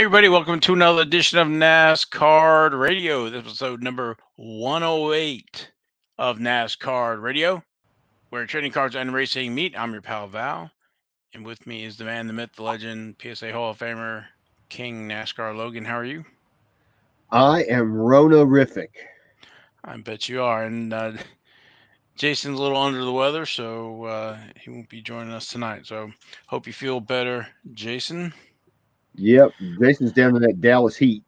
Hey, everybody, welcome to another edition of NASCAR Radio. This episode number 108 of NASCAR Radio, where trading cards and racing meet. I'm your pal Val, and with me is the man, the myth, the legend, PSA Hall of Famer, King NASCAR Logan. How are you? I am Rona-rific. I bet you are. And uh, Jason's a little under the weather, so uh, he won't be joining us tonight. So hope you feel better, Jason. Yep, Jason's down in that Dallas heat.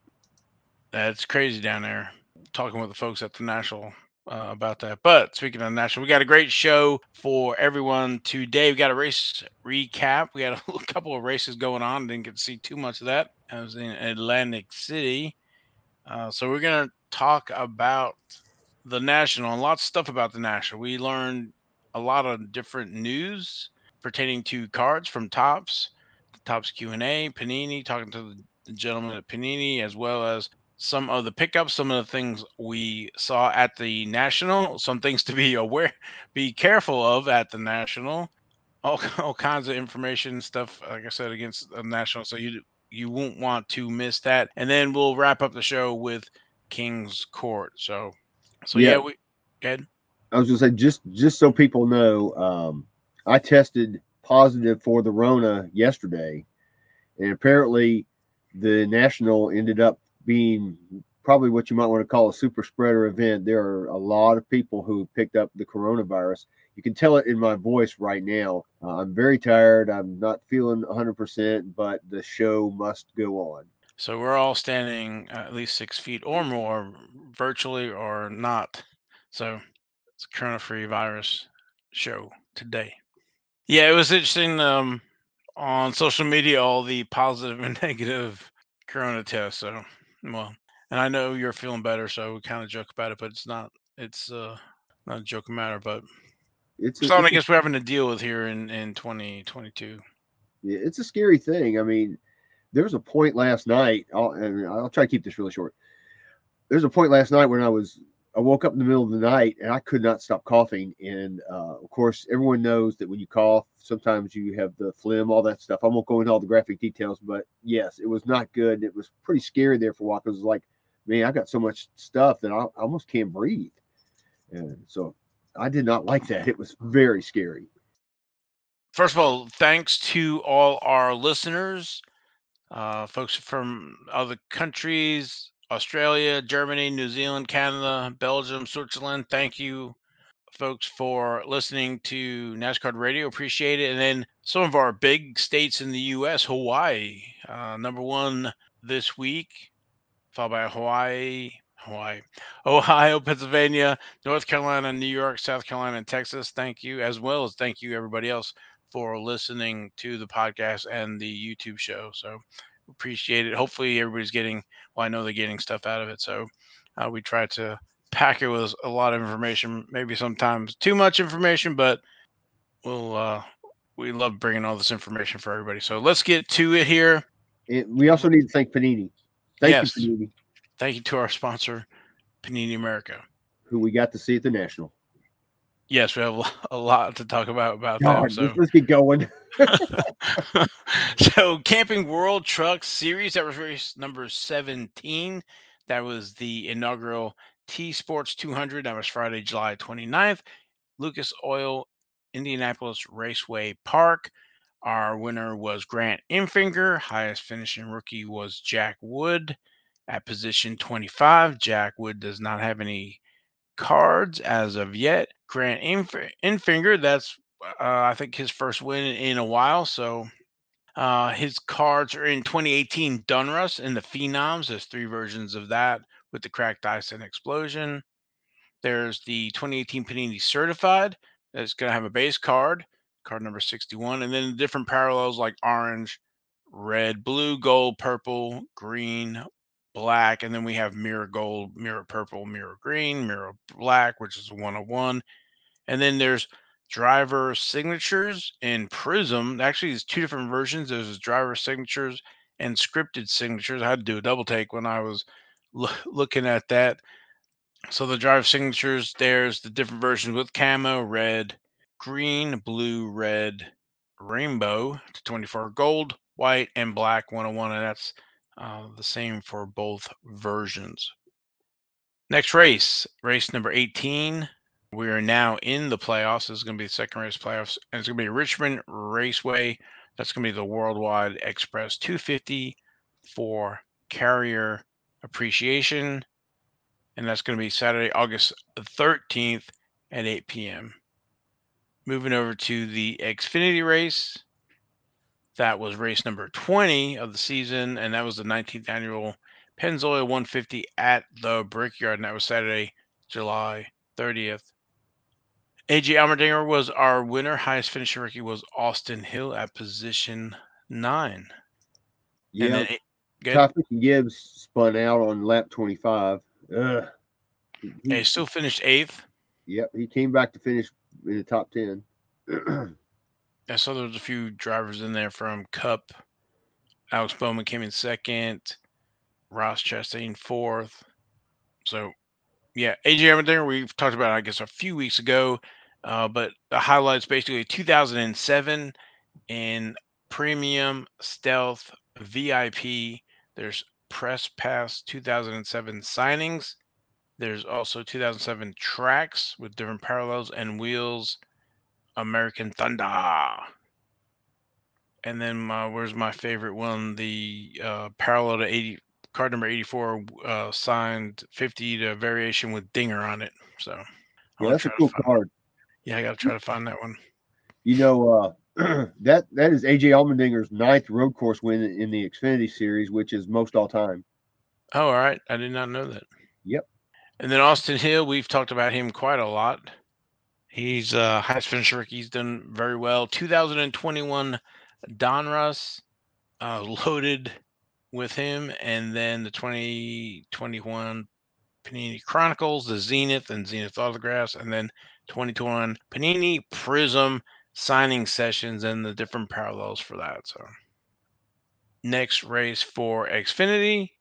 That's crazy down there. Talking with the folks at the National uh, about that. But speaking of National, we got a great show for everyone today. We got a race recap. We had a couple of races going on. Didn't get to see too much of that. I was in Atlantic City. Uh, so we're going to talk about the National and lots of stuff about the National. We learned a lot of different news pertaining to cards from Topps Topps Q&A, Panini, talking to the gentleman at Panini, as well as some of the pickups, some of the things we saw at the National, some things to be aware, be careful of at the National, all, all kinds of information stuff, like I said, against the National. So you you won't want to miss that. And then we'll wrap up the show with King's Court. So so yeah, yeah we good. I was gonna say just just so people know, um, I tested positive for the Rona yesterday, and apparently the national ended up being probably what you might want to call a super spreader event. There are a lot of people who picked up the coronavirus. You can tell it in my voice right now. Uh, I'm very tired. I'm not feeling 100%, but the show must go on. So we're all standing at least six feet or more, virtually or not. So it's a corona free virus show today. Yeah, it was interesting um, on social media all the positive and negative corona tests. So, well, and I know you're feeling better, so we kind of joke about it, but it's not. It's uh, not a joking matter, but it's a, something I guess we're having to deal with here in in 2022. Yeah, it's a scary thing. I mean, there was a point last night, I'll, and I'll try to keep this really short. There's a point last night when I was I woke up in the middle of the night and I could not stop coughing. And uh, of course, everyone knows that when you cough, sometimes you have the phlegm, all that stuff. I won't go into all the graphic details, but yes, it was not good. It was pretty scary there for a while because it was like, man, I got so much stuff that I almost can't breathe. And so I did not like that. It was very scary. First of all, thanks to all our listeners, uh, folks from other countries, Australia, Germany, New Zealand, Canada, Belgium, Switzerland. Thank you, folks, for listening to NASCAR Radio. Appreciate it. And then some of our big states in the U.S., Hawaii, uh, number one this week, followed by Hawaii, Hawaii, Ohio, Pennsylvania, North Carolina, New York, South Carolina, and Texas. Thank you, as well as thank you everybody else for listening to the podcast and the YouTube show. So appreciate it. Hopefully, everybody's getting. Well, I know they're getting stuff out of it, so uh, we try to pack it with a lot of information. Maybe sometimes too much information, but we'll. Uh, we love bringing all this information for everybody. So let's get to it here. It, we also need to thank Panini. Thank yes. you, Panini. Thank you to our sponsor, Panini America, who we got to see at the National. Yes, we have a lot to talk about about God, that. So let's get going. so, Camping World Truck Series that was race number seventeen. That was the inaugural T Sports 200. That was Friday, July 29th. Lucas Oil, Indianapolis Raceway Park. Our winner was Grant Enfinger. Highest finishing rookie was Jack Wood at position 25. Jack Wood does not have any cards as of yet. Grant Enfinger, that's uh, I think his first win in a while. So uh, his cards are in 2018 Donruss and the Phenoms. There's three versions of that with the cracked ice and explosion. There's the 2018 Panini Certified that's going to have a base card, card number 61, and then different parallels like orange, red, blue, gold, purple, green, black, and then we have mirror gold, mirror purple, mirror green, mirror black, which is a 101. And then there's driver signatures and Prism. Actually, there's two different versions. There's driver signatures and scripted signatures. I had to do a double take when I was looking at that. So the driver signatures, there's the different versions with camo, red, green, blue, red, rainbow to 24 gold, white, and black 101. And that's Uh, the same for both versions. Next race, race number 18. We are now in the playoffs. This is going to be the second race playoffs, and it's going to be Richmond Raceway. That's going to be the Worldwide Express 250 for carrier appreciation. And that's going to be Saturday, August 13th at 8 p.m. Moving over to the Xfinity race. That was race number 20 of the season, and that was the 19th annual Pennzoil 150 at the Brickyard, and that was Saturday, July 30th. AJ Allmendinger was our winner. Highest finishing rookie was Austin Hill at position nine. Yeah. Topic Gibbs spun out on lap 25. Ugh. He, he still finished eighth. Yep, he came back to finish in the top 10. I saw there was a few drivers in there from Cup. Alex Bowman came in second. Ross Chastain fourth. So, yeah, AJ Allmendinger we've talked about, I guess, a few weeks ago. Uh, but the highlights basically 2007 in premium stealth VIP. There's press pass 2007 signings. There's also 2007 tracks with different parallels and wheels. American Thunder. And then uh, where's my favorite one? The uh, parallel to 80 card number 84 uh, signed 50 to variation with Dinger on it. So yeah, that's a cool card. Yeah, I got to try to find that one. You know, uh, that that is AJ Allmendinger's ninth road course win in the Xfinity Series, which is most all time. Oh, all right. I did not know that. Yep. And then Austin Hill, we've talked about him quite a lot. He's uh highest finisher. He's done very well. 2021 Donruss uh, loaded with him, and then the 2021 Panini Chronicles, the Zenith and Zenith autographs, and then 2021 Panini Prism signing sessions and the different parallels for that. So, next race for Xfinity.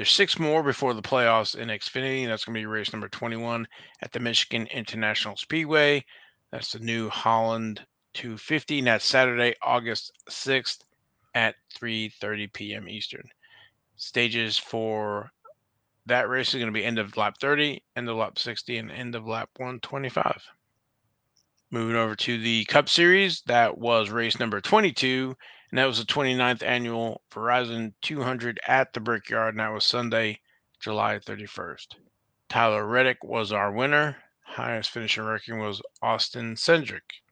There's six more before the playoffs in Xfinity. That's going to be race number 21 at the Michigan International Speedway. That's the New Holland 250. And that's Saturday, August 6th at 3:30 p.m. Eastern. Stages for that race is going to be end of lap 30, end of lap 60, and end of lap 125. Moving over to the Cup Series, that was race number 22, and that was the 29th annual Verizon 200 at the Brickyard, and that was Sunday, July 31st. Tyler Reddick was our winner. Highest finishing ranking was Austin Cindric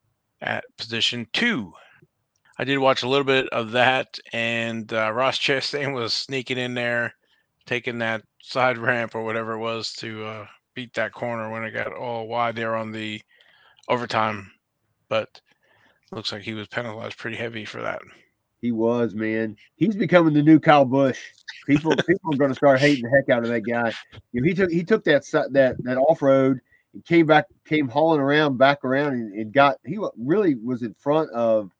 at position two. I did watch a little bit of that, and uh, Ross Chastain was sneaking in there, taking that side ramp or whatever it was to uh, beat that corner when it got all wide there on the overtime, but looks like he was penalized pretty heavy for that. He was, man. He's becoming the new Kyle Busch. People, people are going to start hating the heck out of that guy. You know, he took he took that that that off road and came back, came hauling around, back around, and, and got he really was in front of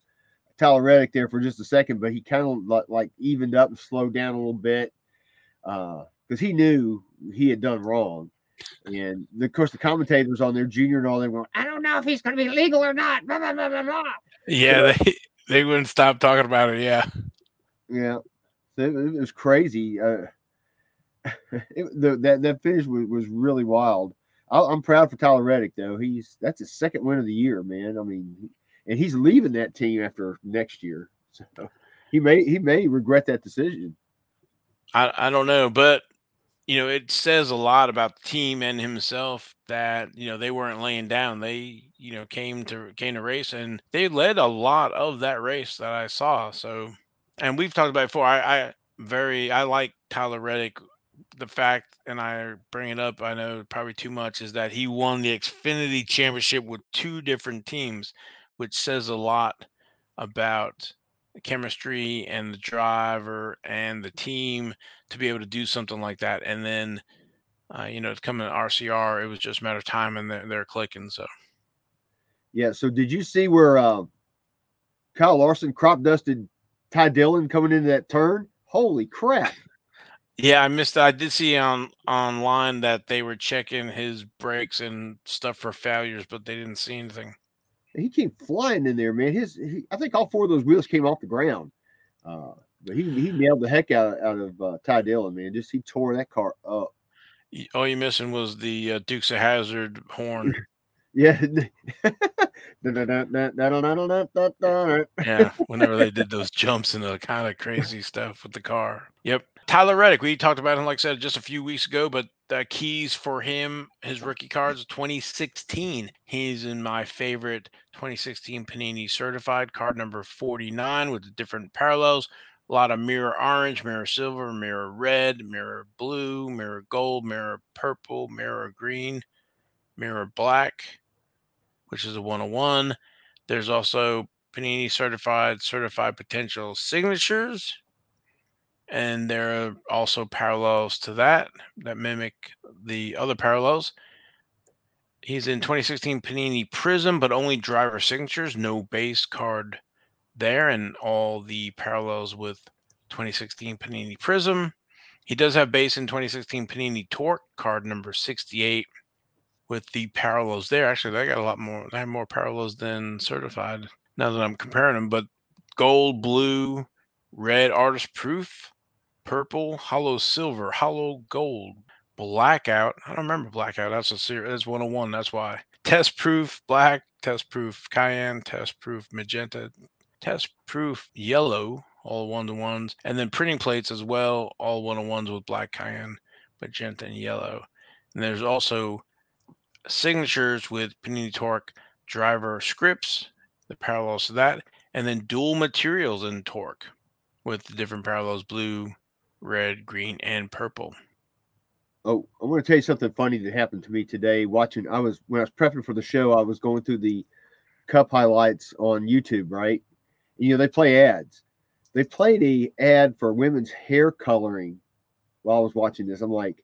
Tyler Reddick there for just a second, but he kind of like like evened up and slowed down a little bit because uh, he knew he had done wrong. And of course, the commentators on there, Junior and all, they were, going, I don't know if he's going to be legal or not. Blah, blah, blah, blah, blah. Yeah, they, they wouldn't stop talking about it. Yeah. Yeah. It, it was crazy. Uh, it, the, that, that finish was, was really wild. I, am proud for Tyler Reddick, though. He's that's his second win of the year, man. I mean, and he's leaving that team after next year. So he may he may regret that decision. I, I don't know, but you know, it says a lot about the team and himself that you know they weren't laying down. They you know came to came to race and they led a lot of that race that I saw. So, and we've talked about before. I, I very I like Tyler Reddick. The fact, and I bring it up, I know probably too much, is that he won the Xfinity Championship with two different teams, which says a lot about chemistry and the driver and the team to be able to do something like that. And then, uh, you know, coming to RCR, it was just a matter of time and they're, they're clicking. So, yeah. So, did you see where uh, Kyle Larson crop dusted Ty Dillon coming into that turn? Holy crap. Yeah, I missed. That. I did see on online that they were checking his brakes and stuff for failures, but they didn't see anything he came flying in there, man. His, he, I think all four of those wheels came off the ground. Uh, But he he nailed the heck out out of uh, Ty Dillon, man. Just he tore that car up. All you missing was the uh, Dukes of Hazzard horn. Yeah. yeah, whenever they did those jumps and the kind of crazy stuff with the car. Yep. Tyler Reddick, we talked about him, like I said, just a few weeks ago, but the keys for him, his rookie cards, 2016. He's in my favorite 2016 Panini certified card number 49 with the different parallels. A lot of mirror orange, mirror silver, mirror red, mirror blue, mirror gold, mirror purple, mirror green, mirror black, which is a 101. There's also Panini certified, certified potential signatures. And there are also parallels to that that mimic the other parallels. He's in 2016 Panini Prism, but only driver signatures, no base card there, and all the parallels with 2016 Panini Prism. He does have base in 2016 Panini Torque, card number 68, with the parallels there. Actually, they got a lot more. They have more parallels than certified now that I'm comparing them. But gold, blue, red, artist proof, purple, holo silver, holo gold, blackout. I don't remember blackout. That's a series. That's 101. That's why. Test proof black, test proof cyan, test proof magenta, test proof yellow, all one to ones, and then printing plates as well, all one to ones with black cyan, magenta, and yellow. And there's also signatures with Panini Torque driver scripts, the parallels to that, and then dual materials in Torque with the different parallels blue, red, green, and purple. Oh, I want to tell you something funny that happened to me today. Watching, I was when I was prepping for the show, I was going through the cup highlights on YouTube, right? You know, they play ads. They played a ad for women's hair coloring while I was watching this. I'm like,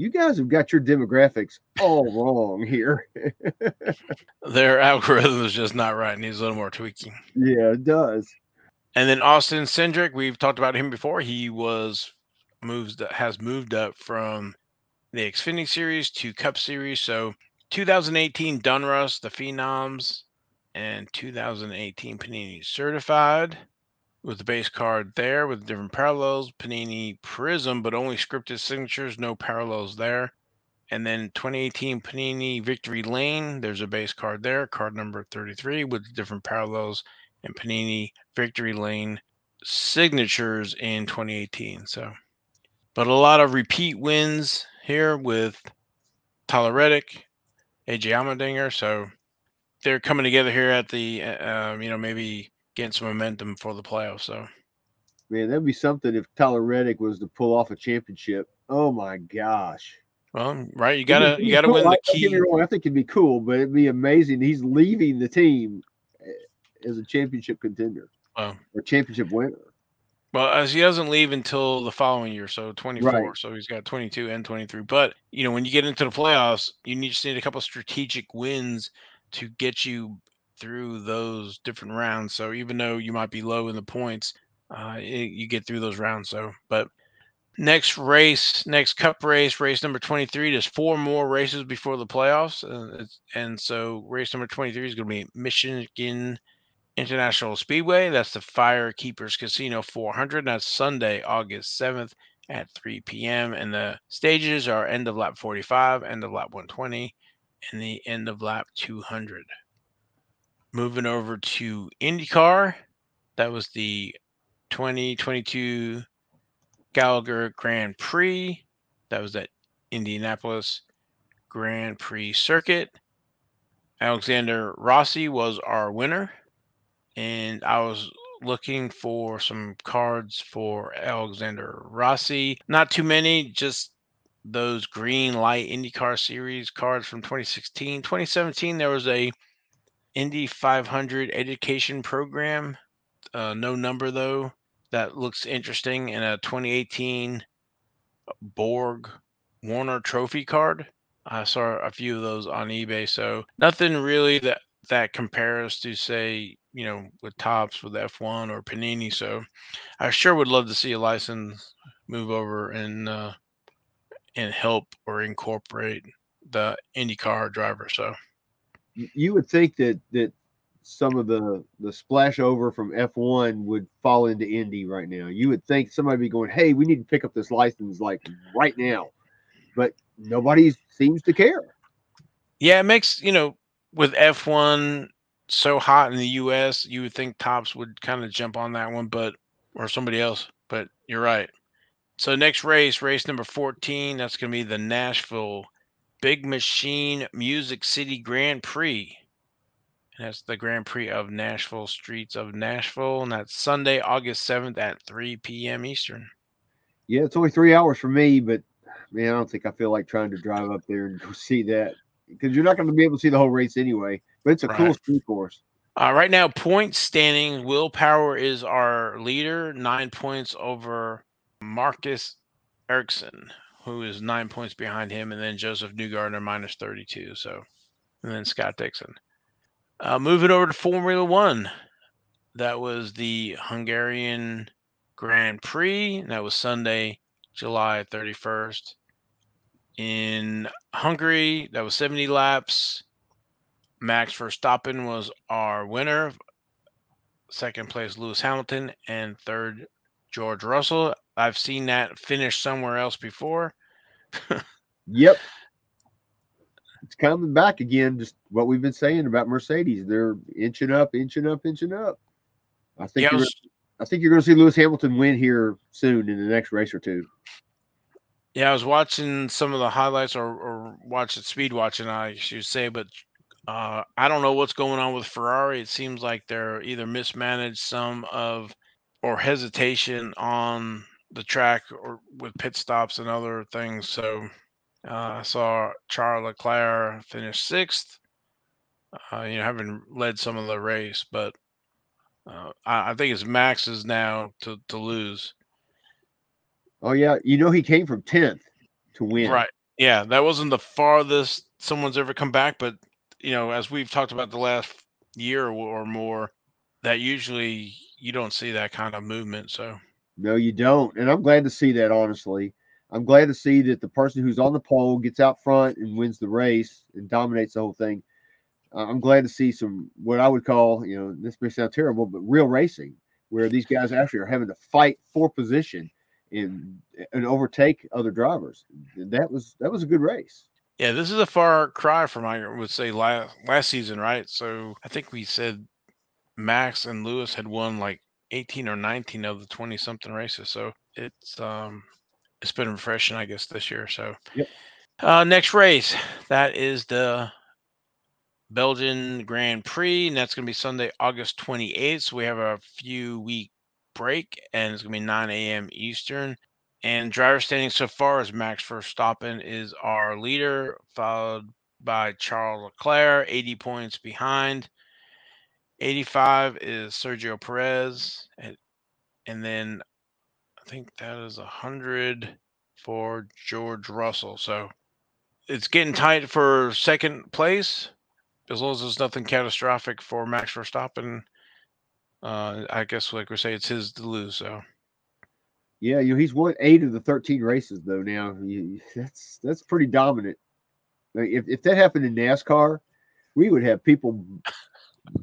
you guys have got your demographics all wrong here. Their algorithm is just not right. Needs a little more tweaking. Yeah, it does. And then Austin Cindric, we've talked about him before. He was moves that has moved up from the Xfinity Series to Cup Series. So 2018 Donruss, the Phenoms, and 2018 Panini Certified with the base card there with different parallels. Panini Prism, but only scripted signatures, no parallels there. And then 2018 Panini Victory Lane, there's a base card there, card number 33 with different parallels and Panini Victory Lane signatures in 2018. So, but a lot of repeat wins here with Tyler Reddick, AJ Allmendinger. So they're coming together here at the, uh, um, you know, maybe getting some momentum for the playoffs. So, man, that'd be something if Tyler Reddick was to pull off a championship. Oh my gosh. Well, right, you gotta you gotta cool. win the key. I think it'd be cool, but it'd be amazing. He's leaving the team eh, as a championship contender wow. or championship winner. Well, as he doesn't leave until the following year, so 24. Right. So he's got 22 and 23. But you know, when you get into the playoffs, you need just need a couple strategic wins to get you through those different rounds. So even though you might be low in the points, uh, it, you get through those rounds. So, but next race, next Cup race, race number 23. There's four more races before the playoffs, and so race number 23 is going to be Michigan International Speedway. That's the Firekeepers Casino 400. That's Sunday, August 7th at 3 p.m. And the stages are end of lap 45, end of lap 120, and the end of lap 200. Moving over to IndyCar, that was the 2022 Gallagher Grand Prix. That was at Indianapolis Grand Prix circuit. Alexander Rossi was our winner. And I was looking for some cards for Alexander Rossi. Not too many, just those green light IndyCar series cards from 2016. 2017, there was a Indy 500 education program. Uh, no number though. That looks interesting in a 2018 Borg Warner Trophy card. I saw a few of those on eBay. So nothing really that that compares to say you know with Topps with F1 or Panini. So I sure would love to see a license move over and uh, and help or incorporate the IndyCar driver. So you would think that that some of the the splash over from F1 would fall into Indy right now. You would think somebody would be going, "Hey, we need to pick up this license like right now," but nobody seems to care. Yeah, it makes you know with F1 so hot in the U.S., you would think Topps would kind of jump on that one, but or somebody else. But you're right. So next race, race number 14, that's going to be the Nashville Big Machine Music City Grand Prix. And that's the Grand Prix of Nashville Streets of Nashville. And that's Sunday, August 7th at 3 p.m. Eastern. Yeah, it's only three hours for me, but man, I don't think I feel like trying to drive up there and go see that because you're not going to be able to see the whole race anyway. But it's a right. cool street course. Uh, right now, point standing, Will Power is our leader, nine points over Marcus Ericsson, who is nine points behind him, and then Josef Newgarden minus 32. So, and then Scott Dixon. Uh, moving over to Formula One, that was the Hungarian Grand Prix. That was Sunday, July 31st. In Hungary, that was 70 laps. Max Verstappen was our winner. Second place, Lewis Hamilton, and third, George Russell. I've seen that finish somewhere else before. yep. It's coming back again. Just what we've been saying about Mercedes. They're inching up, inching up, inching up. I think yeah, you're, was, I think you're going to see Lewis Hamilton win here soon in the next race or two. Yeah, I was watching some of the highlights or, or watching speed watching, I should say, but uh, I don't know what's going on with Ferrari. It seems like they're either mismanaged some of or hesitation on the track or with pit stops and other things. So uh, I saw Charles Leclerc finish sixth. Uh, you know, having led some of the race, but uh, I, I, think it's Max's now to to lose. Oh yeah, you know he came from tenth to win. Right. Yeah, that wasn't the farthest someone's ever come back, but you know, as we've talked about the last year or more, that usually you don't see that kind of movement. So no, you don't, and I'm glad to see that. Honestly, I'm glad to see that the person who's on the pole gets out front and wins the race and dominates the whole thing. I'm glad to see some what I would call, you know, this may sound terrible, but real racing, where these guys actually are having to fight for position and and overtake other drivers. That was that was a good race. Yeah, this is a far cry from I would say last last season, right? So I think we said Max and Lewis had won like 18 or 19 of the 20 something races. So it's um it's been refreshing, I guess, this year. So yep. uh next race, that is the Belgian Grand Prix, and that's gonna be Sunday, August 28th. So we have a few week break and it's gonna be 9 a.m. Eastern. And driver standing so far as Max Verstappen is our leader, followed by Charles Leclerc, 80 points behind. 85 is Sergio Perez, and, and then I think that is 100 for George Russell. So it's getting tight for second place, as long as there's nothing catastrophic for Max Verstappen. Uh, I guess, like we say, it's his to lose. So. Yeah, you know he's won eight of the 13 races though. Now that's that's pretty dominant. If if that happened in NASCAR, we would have people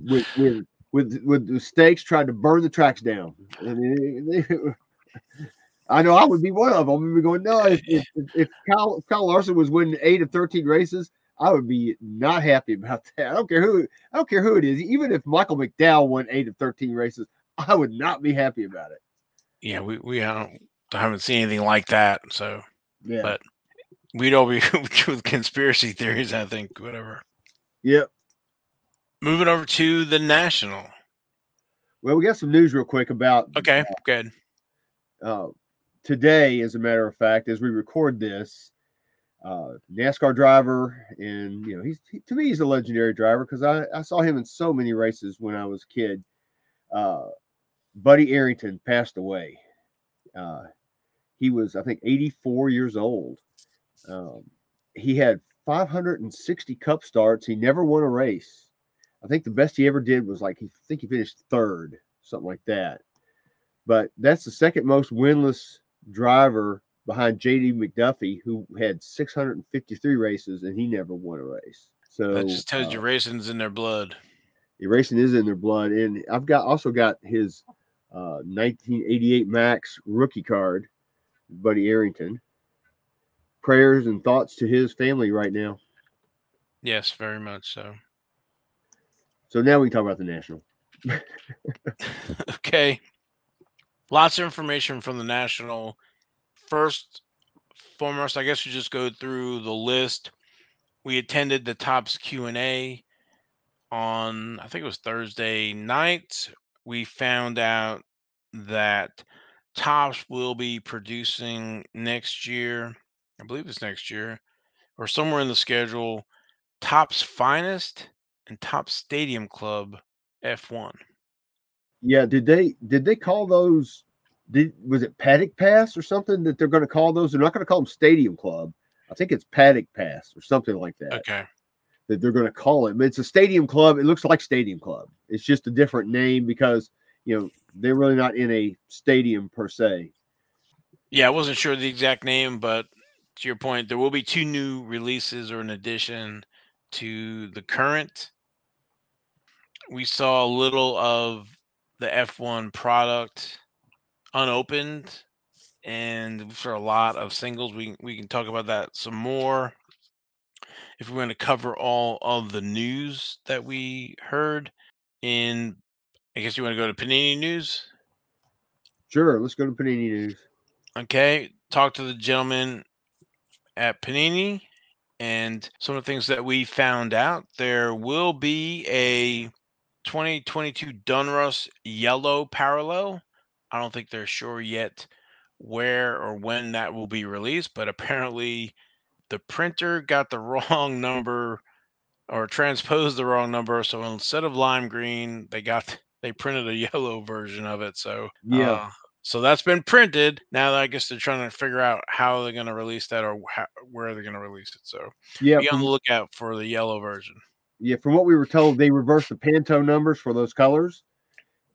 with with with with the stakes trying to burn the tracks down. I mean, they, I know I would be one of them. We'd be going, no, if, if, if Kyle, Kyle Larson was winning eight of 13 races, I would be not happy about that. I don't care who I don't care who it is. Even if Michael McDowell won eight of 13 races, I would not be happy about it. Yeah, we, we haven't, haven't seen anything like that. So yeah. But we'd all be with conspiracy theories, I think, whatever. Yep. Moving over to the national. Well, we got some news real quick about. Okay, uh, good. Uh, today, as a matter of fact, as we record this, uh, NASCAR driver, and you know, he's he, to me he's a legendary driver because I, I saw him in so many races when I was a kid. Uh, Buddy Arrington passed away. Uh, he was, I think, 84 years old. Um, he had 560 cup starts. He never won a race. I think the best he ever did was like he I think he finished third, something like that. But that's the second most winless driver behind JD McDuffie, who had 653 races and he never won a race. So that just tells uh, you racing's in their blood. racing is in their blood, and I've got also got his uh, 1988 Max rookie card, Buddy Arrington. Prayers and thoughts to his family right now. Yes, very much so. So now we can talk about the national. okay. Lots of information from the national. First, foremost, I guess we just go through the list. We attended the Topps Q and A on I think it was Thursday night. We found out that Topps will be producing next year. I believe it's next year or somewhere in the schedule. Topps Finest and Top Stadium Club F1. Yeah, did they did they call those? Did was it Paddock Pass or something that they're going to call those? They're not going to call them Stadium Club. I think it's Paddock Pass or something like that. Okay. That they're going to call it. But it's a Stadium Club. It looks like Stadium Club. It's just a different name because you know they're really not in a stadium per se. Yeah, I wasn't sure the exact name, but to your point, there will be two new releases or an addition to the current. We saw a little of the F1 product unopened and for a lot of singles. We we can talk about that some more. If we're going to cover all of the news that we heard in I guess you want to go to Panini News? Sure, let's go to Panini News. Okay, talk to the gentleman at Panini and some of the things that we found out. There will be a 2022 Donruss yellow parallel. I don't think they're sure yet where or when that will be released, but apparently the printer got the wrong number or transposed the wrong number. So instead of lime green, they got they printed a yellow version of it. So yeah, uh, so that's been printed. Now I guess they're trying to figure out how they're going to release that or how, where they're going to release it. So yeah, be on the lookout for the yellow version yeah, from what we were told, they reversed the Pantone numbers for those colors,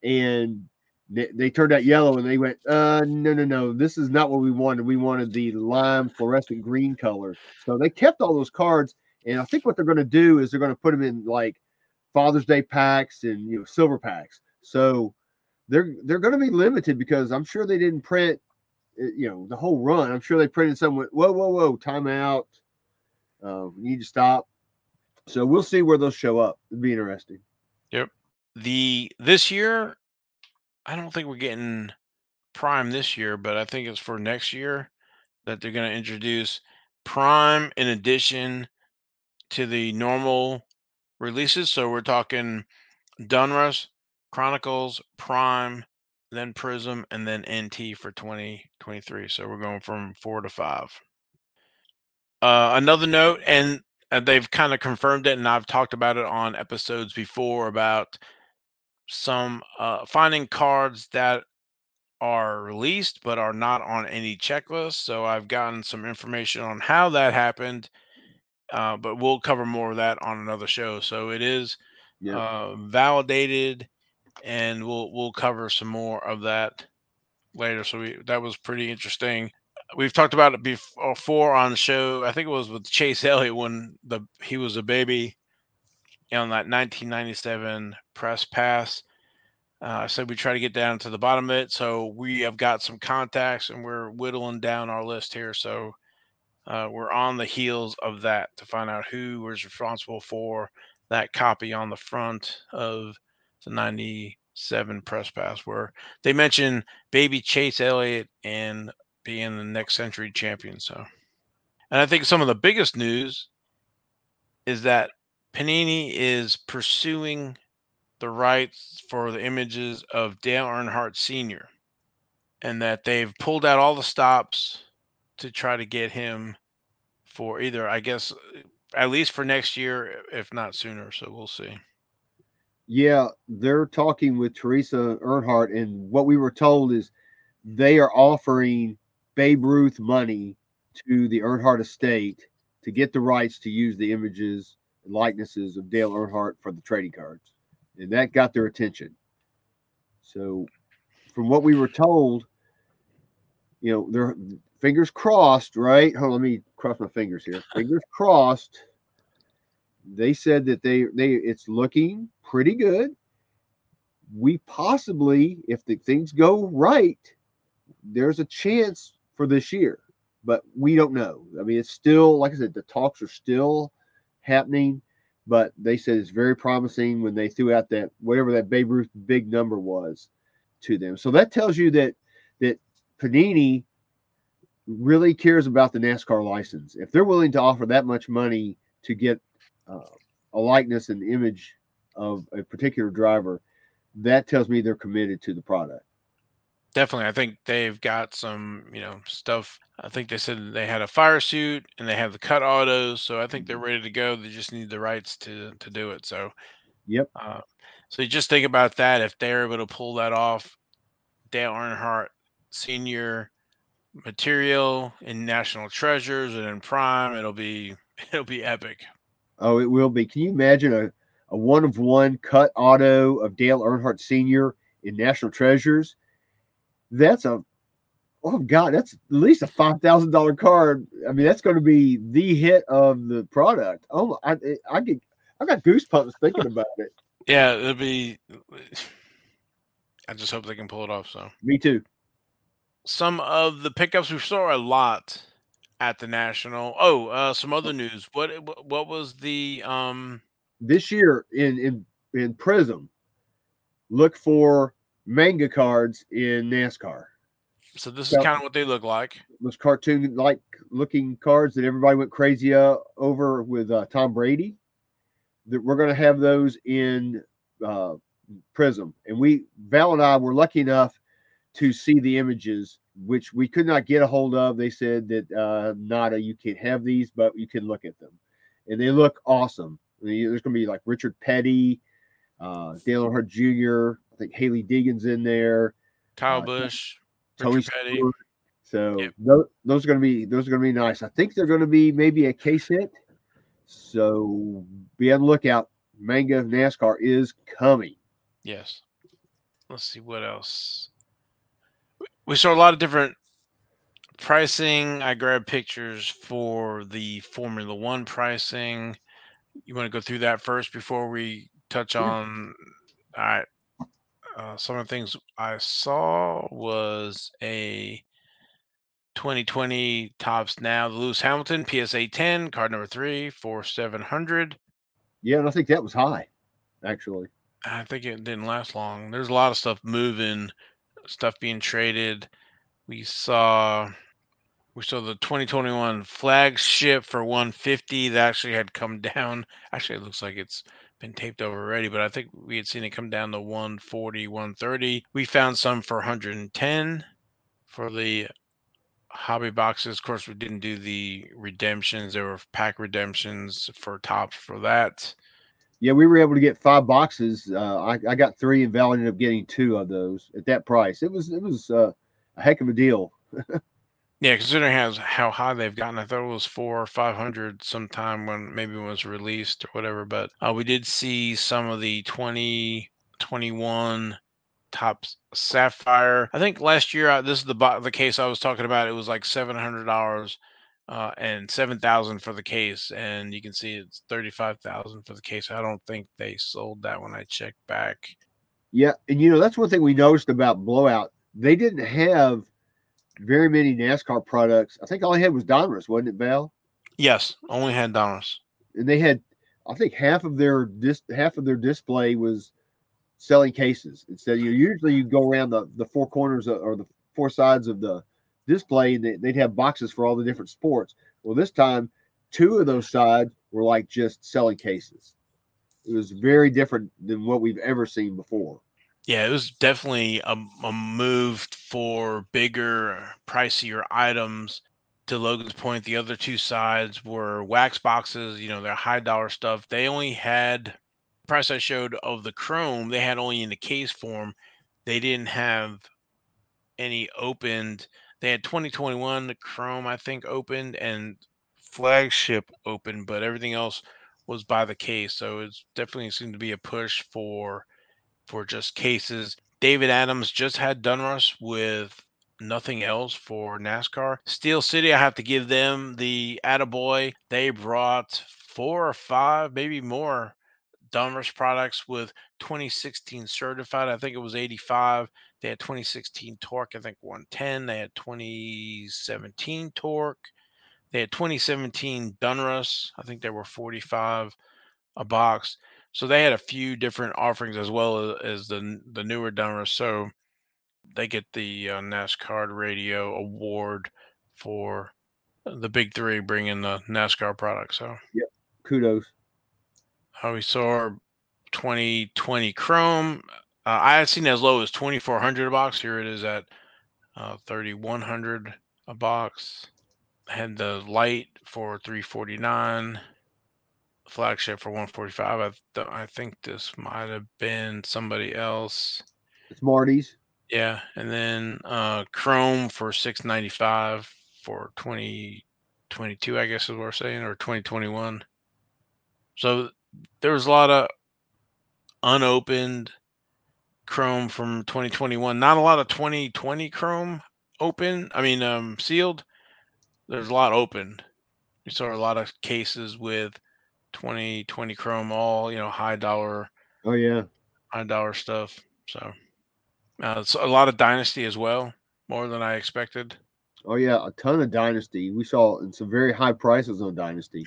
and they, they turned out yellow. And they went, uh, no, no, no, this is not what we wanted. We wanted the lime fluorescent green color. So they kept all those cards, and I think what they're going to do is they're going to put them in like Father's Day packs and you know silver packs. So they're they're going to be limited because I'm sure they didn't print, eh, you know, the whole run. I'm sure they printed some. Whoa, whoa, whoa! Time out. Uh, we need to stop so we'll see where those show up. It'd be interesting. Yep. The this year, I don't think we're getting Prime this year, but I think it's for next year that they're going to introduce Prime in addition to the normal releases. So we're talking Donruss, Chronicles, Prime, then Prism, and then NT for 2023. So we're going from four to five. Uh, another note, and and they've kind of confirmed it and i've talked about it on episodes before about some uh, finding cards that are released but are not on any checklist so i've gotten some information on how that happened uh, but we'll cover more of that on another show so it is yep. uh, validated and we'll we'll cover some more of that later so we, that was pretty interesting we've talked about it before on the show. I think it was with Chase Elliott when the he was a baby on that 1997 press pass. Uh, I said we try to get down to the bottom of it. So we have got some contacts and we're whittling down our list here. So uh, we're on the heels of that to find out who was responsible for that copy on the front of the 97 press pass, where they mention baby Chase Elliott and being the next century champion. So, and I think some of the biggest news is that Panini is pursuing the rights for the images of Dale Earnhardt Sr. and that they've pulled out all the stops to try to get him for either, I guess, at least for next year, if not sooner. So we'll see. Yeah, they're talking with Teresa Earnhardt, and what we were told is they are offering Babe Ruth money to the Earnhardt estate to get the rights to use the images and likenesses of Dale Earnhardt for the trading cards. And that got their attention. So, from what we were told, you know, their fingers crossed, right? Hold on, let me cross my fingers here. Fingers crossed they said that they they it's looking pretty good. We possibly, if the things go right, there's a chance for this year, but we don't know. I mean, it's still like I said, the talks are still happening, but they said it's very promising when they threw out that whatever that Babe Ruth big number was to them. So that tells you that that Panini really cares about the NASCAR license. If they're willing to offer that much money to get uh, a likeness and image of a particular driver, that tells me they're committed to the product. Definitely. I think they've got some, you know, stuff. I think they said they had a fire suit and they have the cut autos. So I think they're ready to go. They just need the rights to to do it. So Yep. uh, so you just think about that. If they're able to pull that off, Dale Earnhardt Senior material in National Treasures and in Prime, it'll be it'll be epic. Oh, it will be. Can you imagine a, a one of one cut auto of Dale Earnhardt Sr. in National Treasures? That's a oh god, that's at least a five thousand dollar card. I mean, that's going to be the hit of the product. Oh, I I get I got goosebumps thinking about it. Yeah, it'll be. I just hope they can pull it off. So Me too. some of the pickups we saw a lot at the national. Oh, uh, some other news. What what- what was the um? This year in in in Prism, look for manga cards in NASCAR. So this is kind of what they look like. Those cartoon like looking cards that everybody went crazy uh, over with uh, Tom Brady. That we're going to have those in uh, Prism, and we Val and I were lucky enough to see the images, which we could not get a hold of. They said that uh, Nada, you can't have these, but you can look at them, and they look awesome. I mean, There's going to be like Richard Petty, uh, Dale Earnhardt Jr. I think Hailie Deegan's in there. Kyle Uh, Busch, Tony Petty. Stewart. So Yep. tho- those are going to be those are going to be nice. I think they're going to be maybe a case hit. So be on the lookout. Manga NASCAR is coming. Yes. Let's see what else. We- saw a lot of different pricing. I grabbed pictures for the Formula One pricing. You want to go through that first before we touch Sure. on? All right. Uh, some of the things I saw was a 2020 Topps now Lewis Hamilton PSA 10 card number three for 700. Yeah, and I think that was high, actually. I think it didn't last long. There's a lot of stuff moving, stuff being traded. We saw we saw the 2021 flagship for 150 that actually had come down. Actually, it looks like it's been taped over already, but I think we had seen it come down to 140, 130. We found some for 110 for the hobby boxes. Of course, we didn't do the redemptions. There were pack redemptions for Topps for that. Yeah, we were able to get five boxes. Uh, I, I got three, and Val ended up getting two of those at that price. It was it was uh, a heck of a deal. Yeah, considering how how high they've gotten, I thought it was four or five hundred sometime when maybe it was released or whatever. But uh, we did see some of the twenty twenty one top sapphire. I think last year uh, this is the the case I was talking about. It was like seven hundred dollars. Uh, and seven thousand for the case, and you can see it's thirty-five thousand for the case. I don't think they sold that when I checked back. Yeah, and you know that's one thing we noticed about Blowout. They didn't have very many NASCAR products. I think all I had was Donruss, wasn't it, Val? Yes, only had dollars. And they had, I think half of their dis half of their display was selling cases. Instead, you usually you go around the the four corners of, or the four sides of the display, and they, they'd have boxes for all the different sports. Well, this time, two of those sides were like just selling cases. It was very different than what we've ever seen before. Yeah, it was definitely a, a move for bigger, pricier items. To Logan's point, the other two sides were wax boxes, you know, they're high dollar stuff. They only had price I showed of the chrome, they had only in the case form. They didn't have any opened. They had 2021 the chrome, I think, opened and flagship open, but everything else was by the case. So it's definitely seemed to be a push for for just cases. David Adams just had Donruss with nothing else for NASCAR. Steel City, I have to give them the attaboy. They brought four or five, maybe more Donruss products with 2016 certified. I think it was 85. They had 2016 torque, I think 110. They had 2017 torque. They had 2017 Donruss. I think they were 45 a box. So they had a few different offerings as well as the the newer Donruss. So they get the uh, NASCAR Radio Award for the big three bringing the NASCAR product. So yep, kudos. Uh, we saw 2020 Chrome. Uh, I had seen as low as 2400 a box. Here it is at uh, 3100 a box. Had the light for 349 flagship for 145. I, th- I think this might have been somebody else. It's Marty's. Yeah, and then uh, Chrome for 695 for 2022, I guess is what we're saying, or 2021. So there was a lot of unopened Chrome from 2021. Not a lot of 2020 Chrome open. I mean, um, sealed. There's a lot opened. We saw a lot of cases with 2020 Chrome, all you know, high dollar. Oh yeah, high dollar stuff. So, uh, it's a lot of Dynasty as well, more than I expected. Oh yeah, a ton of Dynasty. We saw some very high prices on Dynasty.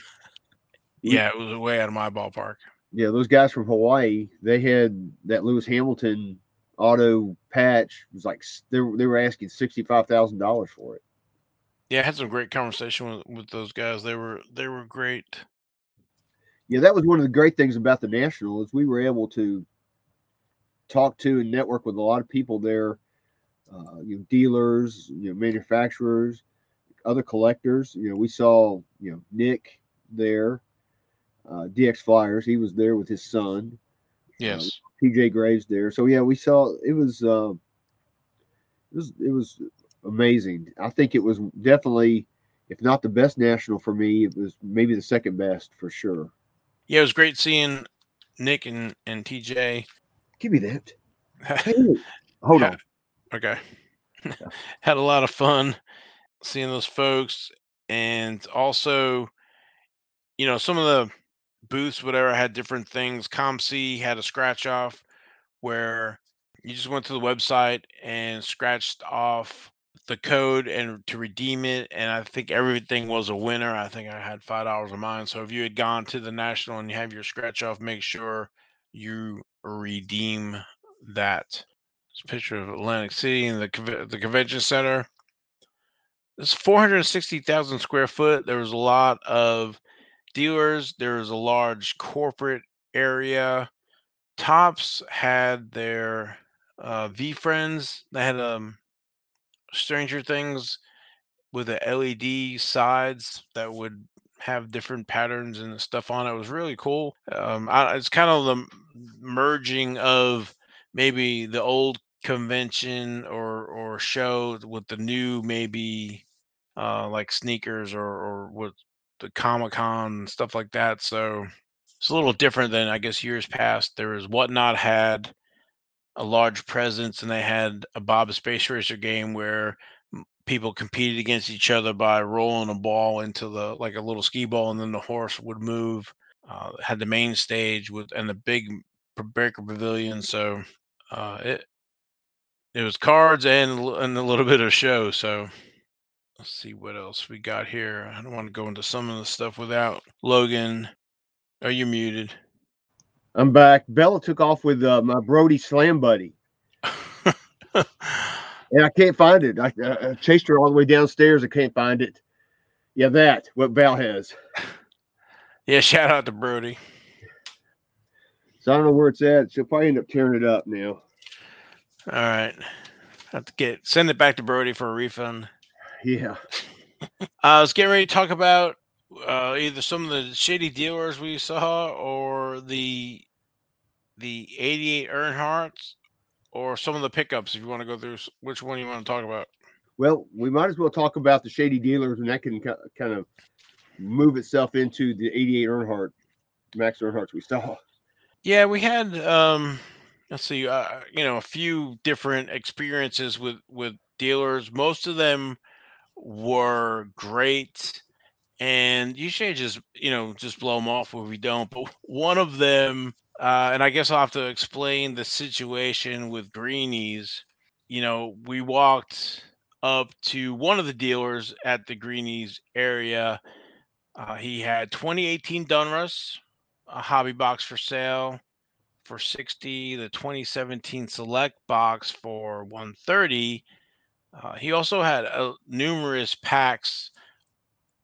Yeah, it was way out of my ballpark. Yeah, those guys from Hawaii, they had that Lewis Hamilton auto patch. It was like they were, they were asking sixty five thousand dollars for it. Yeah, I had some great conversation with, with those guys. They were they were great yeah, that was one of the great things about the national is we were able to talk to and network with a lot of people there, uh, you know, dealers, you know, manufacturers, other collectors. You know, we saw you know Nick there, uh, DX Flyers. He was there with his son. Yes. Uh, PJ Graves there. So yeah, we saw it was uh, it was it was amazing. I think it was definitely, if not the best national for me, it was maybe the second best for sure yeah, it was great seeing Nick and, and TJ. Give me that. Hey, hold on. Okay. Had a lot of fun seeing those folks. And also, you know, some of the booths, whatever, had different things. ComC had a scratch off where you just went to the website and scratched off the code and to redeem it and i think everything was a winner. I think i had five dollars of mine. So if you had gone to the national and you have your scratch off make sure you redeem that. It's a picture of atlantic city and the, the convention center. It's 460000 square foot. There was a lot of dealers. There was a large corporate area. Topps had their uh, friends. they had um Stranger Things with the LED sides that would have different patterns and stuff on it. it was really cool. Um, I, it's kind of the merging of maybe the old convention or or show with the new maybe uh, like sneakers or or with the Comic Con stuff like that. So it's a little different than I guess years past. There was whatnot had a large presence, and they had a Bob Space Racer game where people competed against each other by rolling a ball into the like a little skee ball, and then the horse would move. Uh, had the main stage with and the big Baker Pavilion, so uh, it it was cards and and a little bit of show. So let's see what else we got here. I don't want to go into some of the stuff without Logan. Are you muted? I'm back. Bella took off with uh, my Brody Slam Buddy. and I can't find it. I, I, chased her all the way downstairs. I can't find it. Yeah, that, what Val has. Yeah, shout out to Brody. So I don't know where it's at. She'll probably end up tearing it up now. All right. Have to get send it back to Brody for a refund. Yeah. I was getting ready to talk about uh, either some of the shady dealers we saw or the the 88 Earnhardts or some of the pickups if you want to go through which one you want to talk about. Well, we might as well talk about the shady dealers and that can kind of move itself into the 88 Earnhardt Max Earnhardts we saw. Yeah, we had um let's see uh, you know a few different experiences with with dealers. Most of them were great and usually I just you know just blow them off where we don't. But one of them, uh, and I guess I'll have to explain the situation with Greenies. You know, we walked up to one of the dealers at the Greenies area. Uh, he had 2018 Donruss, a hobby box for sale for 60, the 2017 Select box for 130. Uh, he also had uh, numerous packs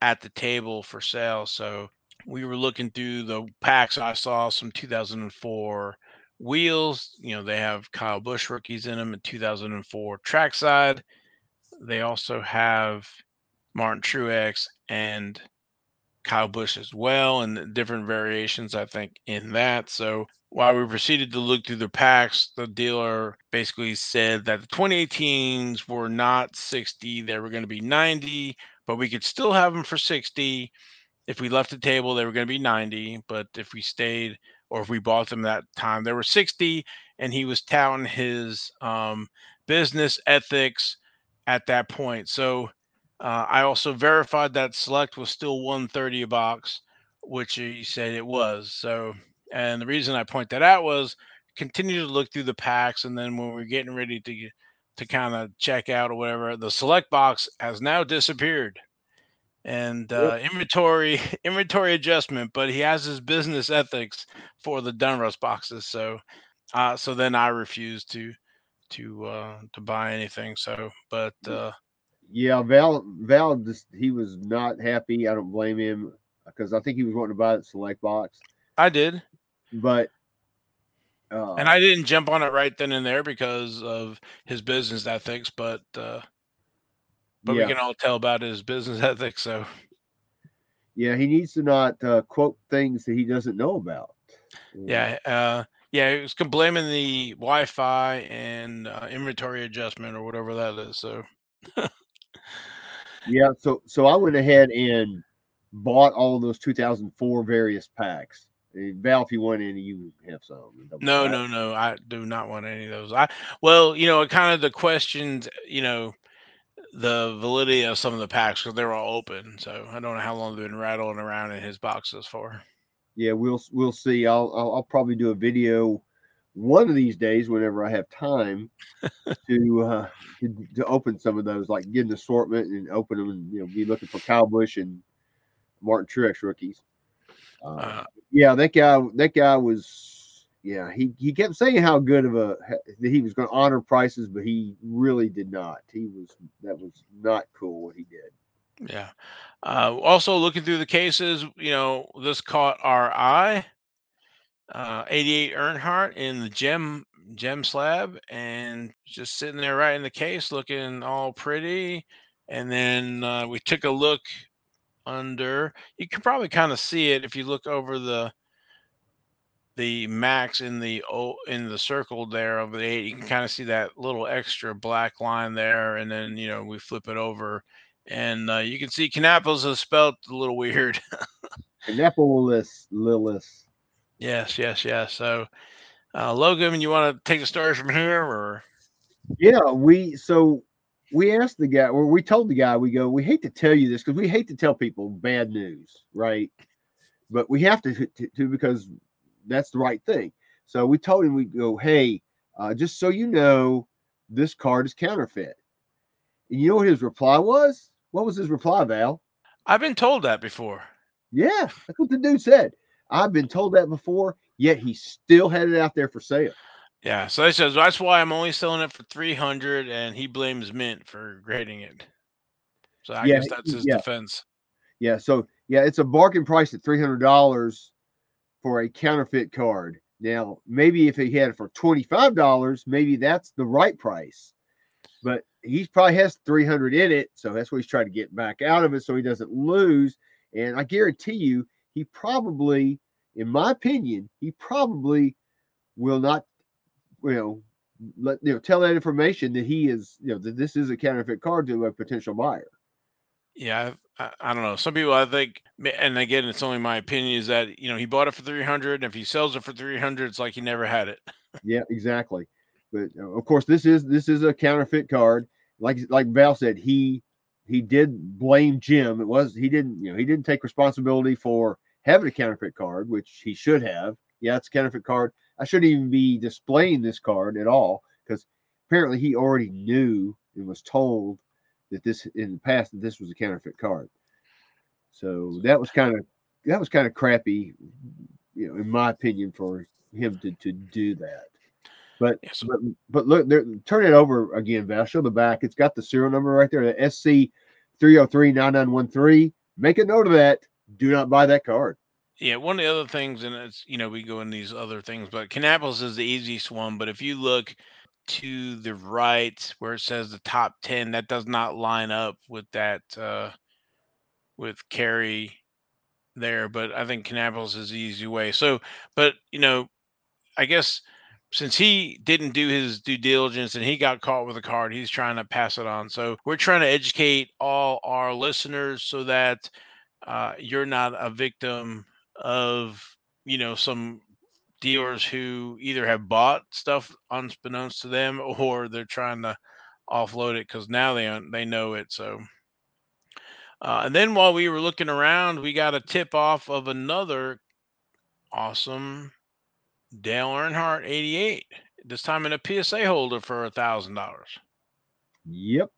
at the table for sale. So we were looking through the packs. I saw some 2004 wheels. You know, they have Kyle Busch rookies in them in 2004 trackside. They also have Martin Truex and Kyle Busch as well, and different variations, I think, in that. So while we proceeded to look through the packs, the dealer basically said that the 2018s were not 60, they were going to be 90, but we could still have them for 60. If we left the table, they were going to be 90, but if we stayed or if we bought them that time, they were 60, and he was touting his um, business ethics at that point. So uh, I also verified that select was still 130 a box, which he said it was. So, and the reason I point that out was continue to look through the packs, and then when we're getting ready to to kind of check out or whatever, the select box has now disappeared, and uh, yep. inventory inventory adjustment. But he has his business ethics for the Donruss boxes, so uh, so then I refuse to to uh, to buy anything. So, but uh, yeah, Val Val just he was not happy. I don't blame him because I think he was wanting to buy the select box. I did, but uh, and I didn't jump on it right then and there because of his business ethics. But uh, but yeah. we can all tell about his business ethics. So yeah, he needs to not uh, quote things that he doesn't know about. Yeah, uh, yeah, he was blaming the Wi-Fi and uh, inventory adjustment or whatever that is. So. Yeah, so so I went ahead and bought all those 2004 various packs. Val, if you want any, you have some. No, no, no. I do not want any of those. I well, you know, kind of the questions, you know, the validity of some of the packs because they're all open. So I don't know how long they've been rattling around in his boxes for. Yeah, we'll we'll see. I'll I'll, I'll probably do a video one of these days whenever I have time to, uh, to, to open some of those, like get an assortment and open them, and you know, be looking for Kyle Busch and Martin Truex rookies. Uh, uh, yeah, that guy, that guy was, yeah, he he kept saying how good of a that he was going to honor prices, but he really did not. He was that was not cool what he did. Yeah. Uh, also looking through the cases, you know, this caught our eye uh, 88 Earnhardt in the gem gem slab and just sitting there right in the case looking all pretty and then uh, we took a look under you can probably kind of see it if you look over the the max in the in the circle there of the eight you can kind of see that little extra black line there and then you know we flip it over and uh, you can see Canaples is spelled a little weird Canapolis Lillis Yes, yes, yes. So, uh, Logan, you want to take the story from here, or? Yeah, we so we asked the guy, or we told the guy, we go, we hate to tell you this because we hate to tell people bad news, right? But we have to, to, to because that's the right thing. So we told him, we go, hey, uh, just so you know, this card is counterfeit. And you know what his reply was? What was his reply, Val? I've been told that before. Yeah, that's what the dude said. I've been told that before, yet he still had it out there for sale. Yeah, so he says that's why I'm only selling it for three hundred, and he blames Mint for grading it. So I yeah, guess that's his yeah. defense. Yeah, so yeah, it's a bargain price at three hundred dollars for a counterfeit card. Now, maybe if he had it for twenty five dollars, maybe that's the right price. But he probably has three hundred in it, so that's what he's trying to get back out of it, so he doesn't lose. And I guarantee you, he probably, in my opinion, he probably will not, you know, let you know tell that information that he is, you know, that this is a counterfeit card to a potential buyer. Yeah, I, I, don't know. Some people, I think, and again, it's only my opinion, is that you know he bought it for three hundred, and if he sells it for three hundred, it's like he never had it. yeah, exactly. But of course, this is this is a counterfeit card. Like like Val said, he he did blame Jim. It was he didn't you know he didn't take responsibility for having a counterfeit card, which he should have. Yeah, it's a counterfeit card. I shouldn't even be displaying this card at all because apparently he already knew and was told that this in the past that this was a counterfeit card. So that was kind of that was kind of crappy, you know, in my opinion, for him to to do that. But yes. but, but look, there, turn it over again, Val. Show the back. It's got the serial number right there, the SC 3039913. Make a note of that. Do not buy that card. Yeah, one of the other things, and it's you know we go in these other things, but Kannapolis is the easiest one. But if you look to the right where it says the top ten, that does not line up with that uh, with Kerry there. But I think Kannapolis is the easy way. So, but you know, I guess since he didn't do his due diligence and he got caught with a card, he's trying to pass it on. So we're trying to educate all our listeners so that uh, you're not a victim of you know some dealers who either have bought stuff unbeknownst to them or they're trying to offload it because now they they know it. So. Uh, and then while we were looking around, we got a tip off of another awesome Dale Earnhardt 88. This time in a PSA holder for a thousand dollars. Yep.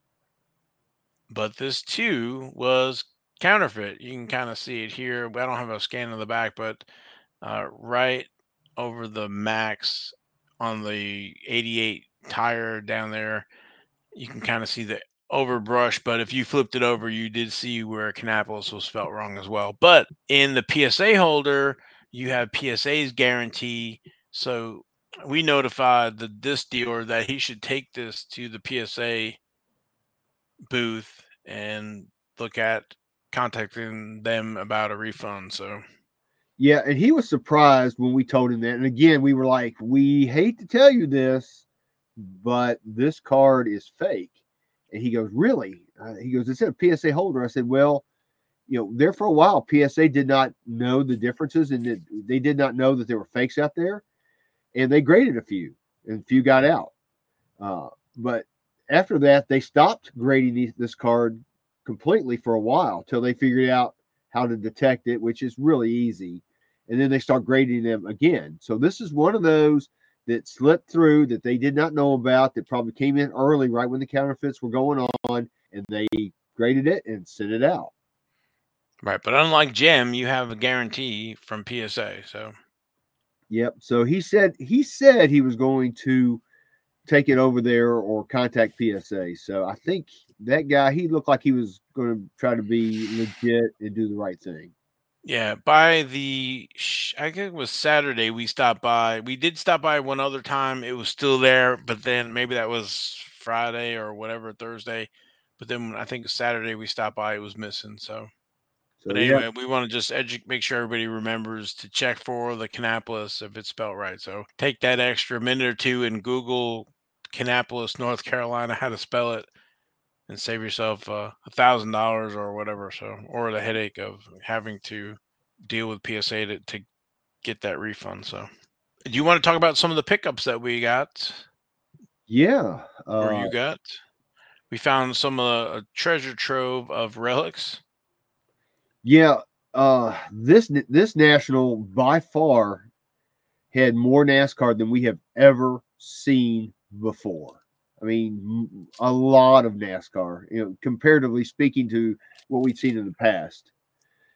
But this too was counterfeit. You can kind of see it here. I don't have a scan of the back, but uh, right over the max on the 88 tire down there, you can kind of see the overbrush. But if you flipped it over, you did see where Canapolis was felt wrong as well. But in the PSA holder, you have PSA's guarantee. So we notified the this dealer that he should take this to the PSA booth and look at contacting them about a refund. So yeah, and he was surprised when we told him that. And again, we were like, we hate to tell you this, but this card is fake. And he goes, really? Uh, he goes, it's a PSA holder. I said, well, you know, there for a while, PSA did not know the differences and they did not know that there were fakes out there. And they graded a few and a few got out. Uh, but after that, they stopped grading these, this card completely for a while till they figured out how to detect it, which is really easy. And then they start grading them again. So this is one of those that slipped through that they did not know about that probably came in early, right when the counterfeits were going on, and they graded it and sent it out. Right, but unlike Jim, you have a guarantee from PSA. So, yep. So he said he said he was going to take it over there or contact PSA. So I think that guy he looked like he was going to try to be legit and do the right thing. Yeah, by the I think it was Saturday we stopped by. We did stop by one other time. It was still there, but then maybe that was Friday or whatever Thursday. But then I think Saturday we stopped by, it was missing. So so, but anyway, yeah. we want to just edu- make sure everybody remembers to check for the Kannapolis if it's spelled right. So take that extra minute or two and Google Kannapolis, North Carolina, how to spell it, and save yourself uh, a thousand dollars or whatever. So or the headache of having to deal with PSA to, to get that refund. So, do you want to talk about some of the pickups that we got? Yeah, uh, or you got? We found some uh, a treasure trove of relics. Yeah, uh, this this national by far had more NASCAR than we have ever seen before. I mean, a lot of NASCAR, you know, comparatively speaking to what we'd seen in the past.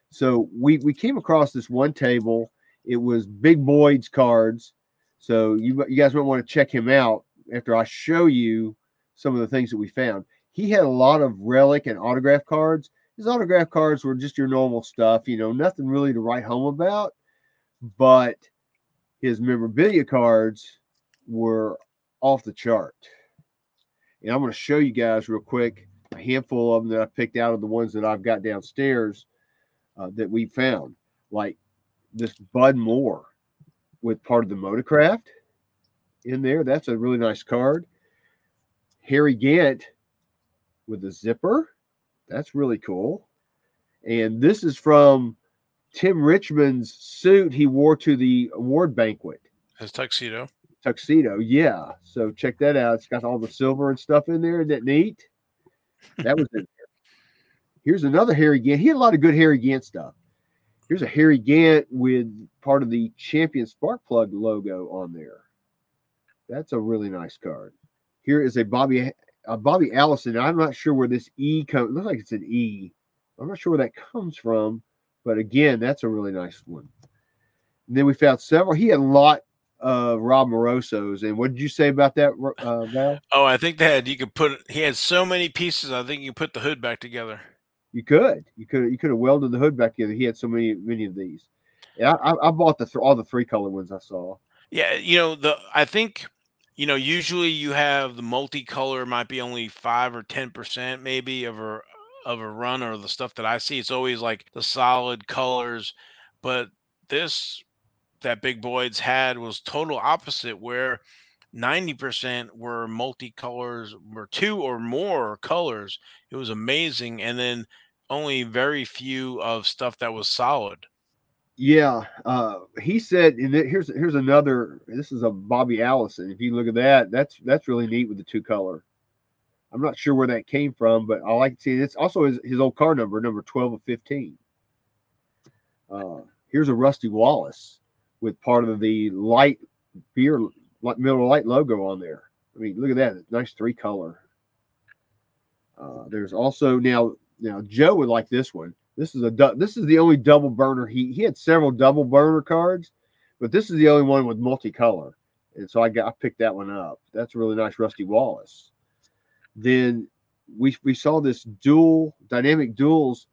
So we we came across this one table. It was Big Boyd's cards. So you you guys might want to check him out after I show you some of the things that we found. He had a lot of relic and autograph cards, his autograph cards were just your normal stuff, you know, nothing really to write home about. But his memorabilia cards were off the chart. And I'm going to show you guys real quick a handful of them that I picked out of the ones that I've got downstairs uh, that we found. Like this Bud Moore with part of the Motorcraft in there. That's a really nice card. Harry Gant with a zipper. That's really cool. And this is from Tim Richmond's suit he wore to the award banquet. His tuxedo. Tuxedo, yeah. So check that out. It's got all the silver and stuff in there. Isn't that neat? That was it. Here's another Harry Gant. He had a lot of good Harry Gant stuff. Here's a Harry Gant with part of the Champion Spark Plug logo on there. That's a really nice card. Here is a Bobby Bobby Allison. I'm not sure where this E comes. Looks like it's an E. I'm not sure where that comes from, but again, that's a really nice one. And then we found several. He had a lot of Rob Morosos. And what did you say about that, uh, Val? Oh, I think that you could put. He had so many pieces. I think you put the hood back together. You could. You could. You could have welded the hood back together. He had so many, many of these. Yeah, I, I bought the th- all the three color ones I saw. Yeah, you know the. I think you know usually you have the multicolor might be only five or ten percent maybe of a of a run or the stuff that I see. It's always like the solid colors, but this that Big Boyd's had was total opposite where 90% were multicolors were two or more colors. It was amazing and then only very few of stuff that was solid. Yeah uh he said and here's here's another this is a bobby allison if you look at that that's that's really neat with the two color. I'm not sure where that came from but i like to see it's also his, his old car number number 12 of 15 uh here's a rusty wallace with part of the light beer like Miller Lite logo on there. I mean, look at that. Nice three color. Uh, there's also now now Joe would like this one. This is a this is the only double burner. He he had several double burner cards, but this is the only one with multicolor. And so I got I picked that one up. That's really nice Rusty Wallace. Then we we saw this dual dynamic duels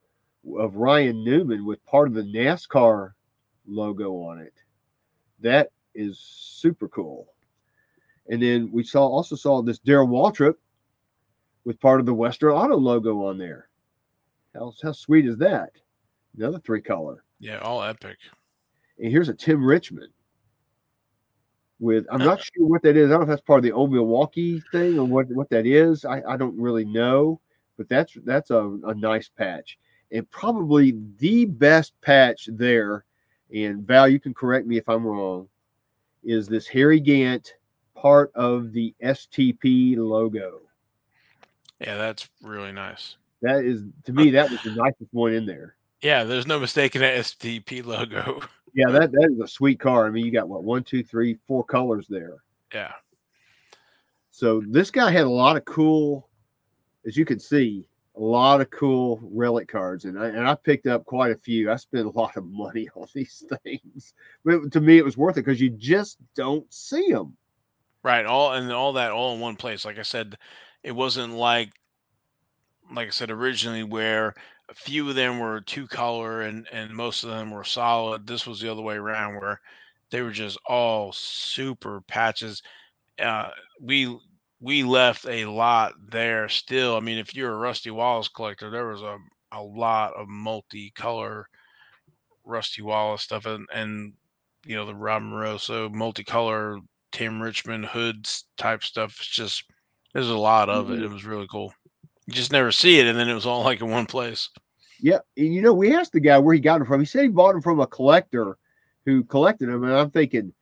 of Ryan Newman with part of the NASCAR logo on it. That is super cool. And then we saw also saw this Darrell Waltrip with part of the Western Auto logo on there. How, how sweet is that? Another three color. Yeah, all epic. And here's a Tim Richmond with I'm uh, not sure what that is. I don't know if that's part of the old Milwaukee thing or what, what that is. I, I don't really know, but that's that's a, a nice patch. And probably the best patch there, and Val, you can correct me if I'm wrong, is this Harry Gant part of the STP logo. Yeah, that's really nice. That is to me that was the nicest one in there. Yeah, there's no mistaking that STP logo. Yeah, that that is a sweet car. I mean, you got what one, two, three, four colors there. Yeah. So this guy had a lot of cool, as you can see, a lot of cool relic cards, and I and I picked up quite a few. I spent a lot of money on these things, but to me it was worth it because you just don't see them. Right, all and all that all in one place. Like I said, it wasn't like like I said originally where a few of them were two color and and most of them were solid. This was the other way around where they were just all super patches. Uh, we we left a lot there still. I mean, if you're a Rusty Wallace collector, there was a a lot of multicolor Rusty Wallace stuff and and you know the Rob Moroso multicolor Tim Richmond hoods type stuff. It's just there's a lot of it. Mm-hmm. It was really cool. You just never see it, and then it was all like in one place. Yeah, and you know, we asked the guy where he got them from. He said he bought them from a collector who collected them, and I'm thinking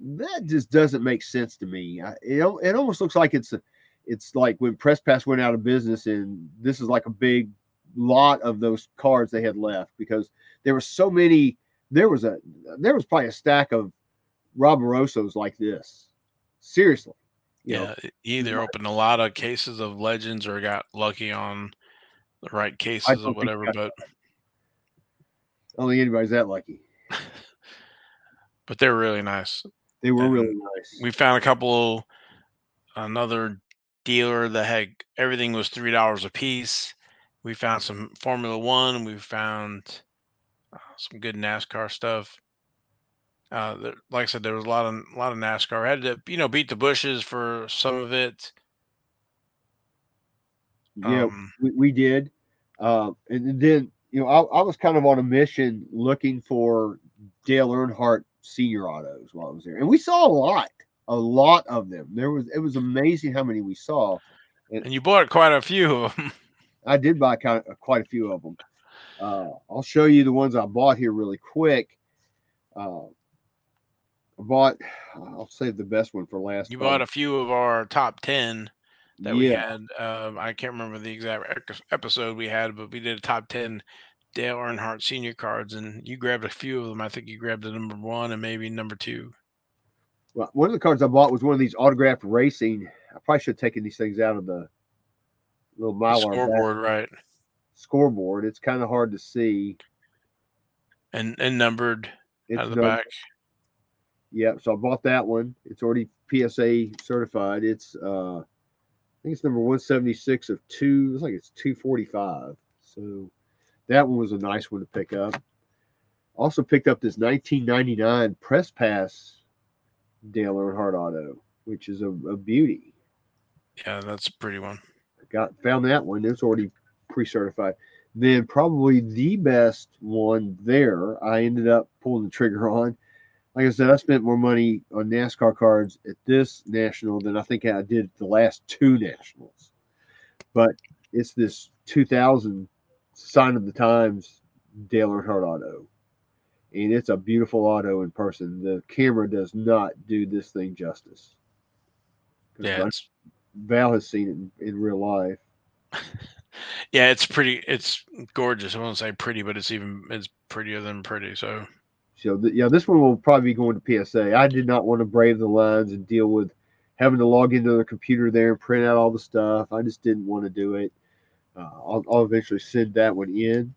that just doesn't make sense to me. I, it it almost looks like it's a, it's like when Press Pass went out of business, and this is like a big lot of those cards they had left because there were so many. There was a there was probably a stack of Rob Moroso's like this. Seriously. yeah, know, either opened a lot of cases of legends or got lucky on the right cases or whatever. But I don't think anybody's that lucky. but they're really nice. They were and really nice. We found a couple another dealer that had everything was three dollars a piece. We found some Formula One. We found uh, some good NASCAR stuff. Uh, there, like I said, there was a lot of a lot of NASCAR. I had to you know beat the bushes for some of it. Yeah, um, we, we did, uh, and then you know I, I was kind of on a mission looking for Dale Earnhardt senior autos while I was there, and we saw a lot, a lot of them. There was it was amazing how many we saw. And, and you bought quite a few of them. I did buy kind of, quite a few of them. Uh, I'll show you the ones I bought here really quick. Uh, I bought. I'll save the best one for last. You bought a few of our top ten that we had. Um, I can't remember the exact episode we had, but we did a top ten Dale Earnhardt senior cards, and you grabbed a few of them. I think you grabbed the number one and maybe number two. Well, one of the cards I bought was one of these autographed racing. I probably should have taken these things out of the little mylar Scoreboard, right? scoreboard. It's kind of hard to see. And and numbered It's out of the no- back. Yep. So I bought that one. It's already PSA certified. It's uh, I think it's number one seventy six of two. It's like it's two forty five. So that one was a nice one to pick up. Also picked up this nineteen ninety nine press pass Dale Earnhardt auto, which is a, a beauty. Yeah, that's a pretty one. got found that one. It's already pre-certified. Then probably the best one there. I ended up pulling the trigger on. Like I said, I spent more money on NASCAR cards at this national than I think I did the last two nationals. But it's this 2000 sign of the times Dale Earnhardt auto, and it's a beautiful auto in person. The camera does not do this thing justice. Yeah, Val has seen it in, in real life. yeah, it's pretty. It's gorgeous. I won't say pretty, but it's even it's prettier than pretty. So So th- yeah, this one will probably be going to PSA. I did not want to brave the lines and deal with having to log into the computer there and print out all the stuff. I just didn't want to do it. Uh, I'll, I'll eventually send that one in.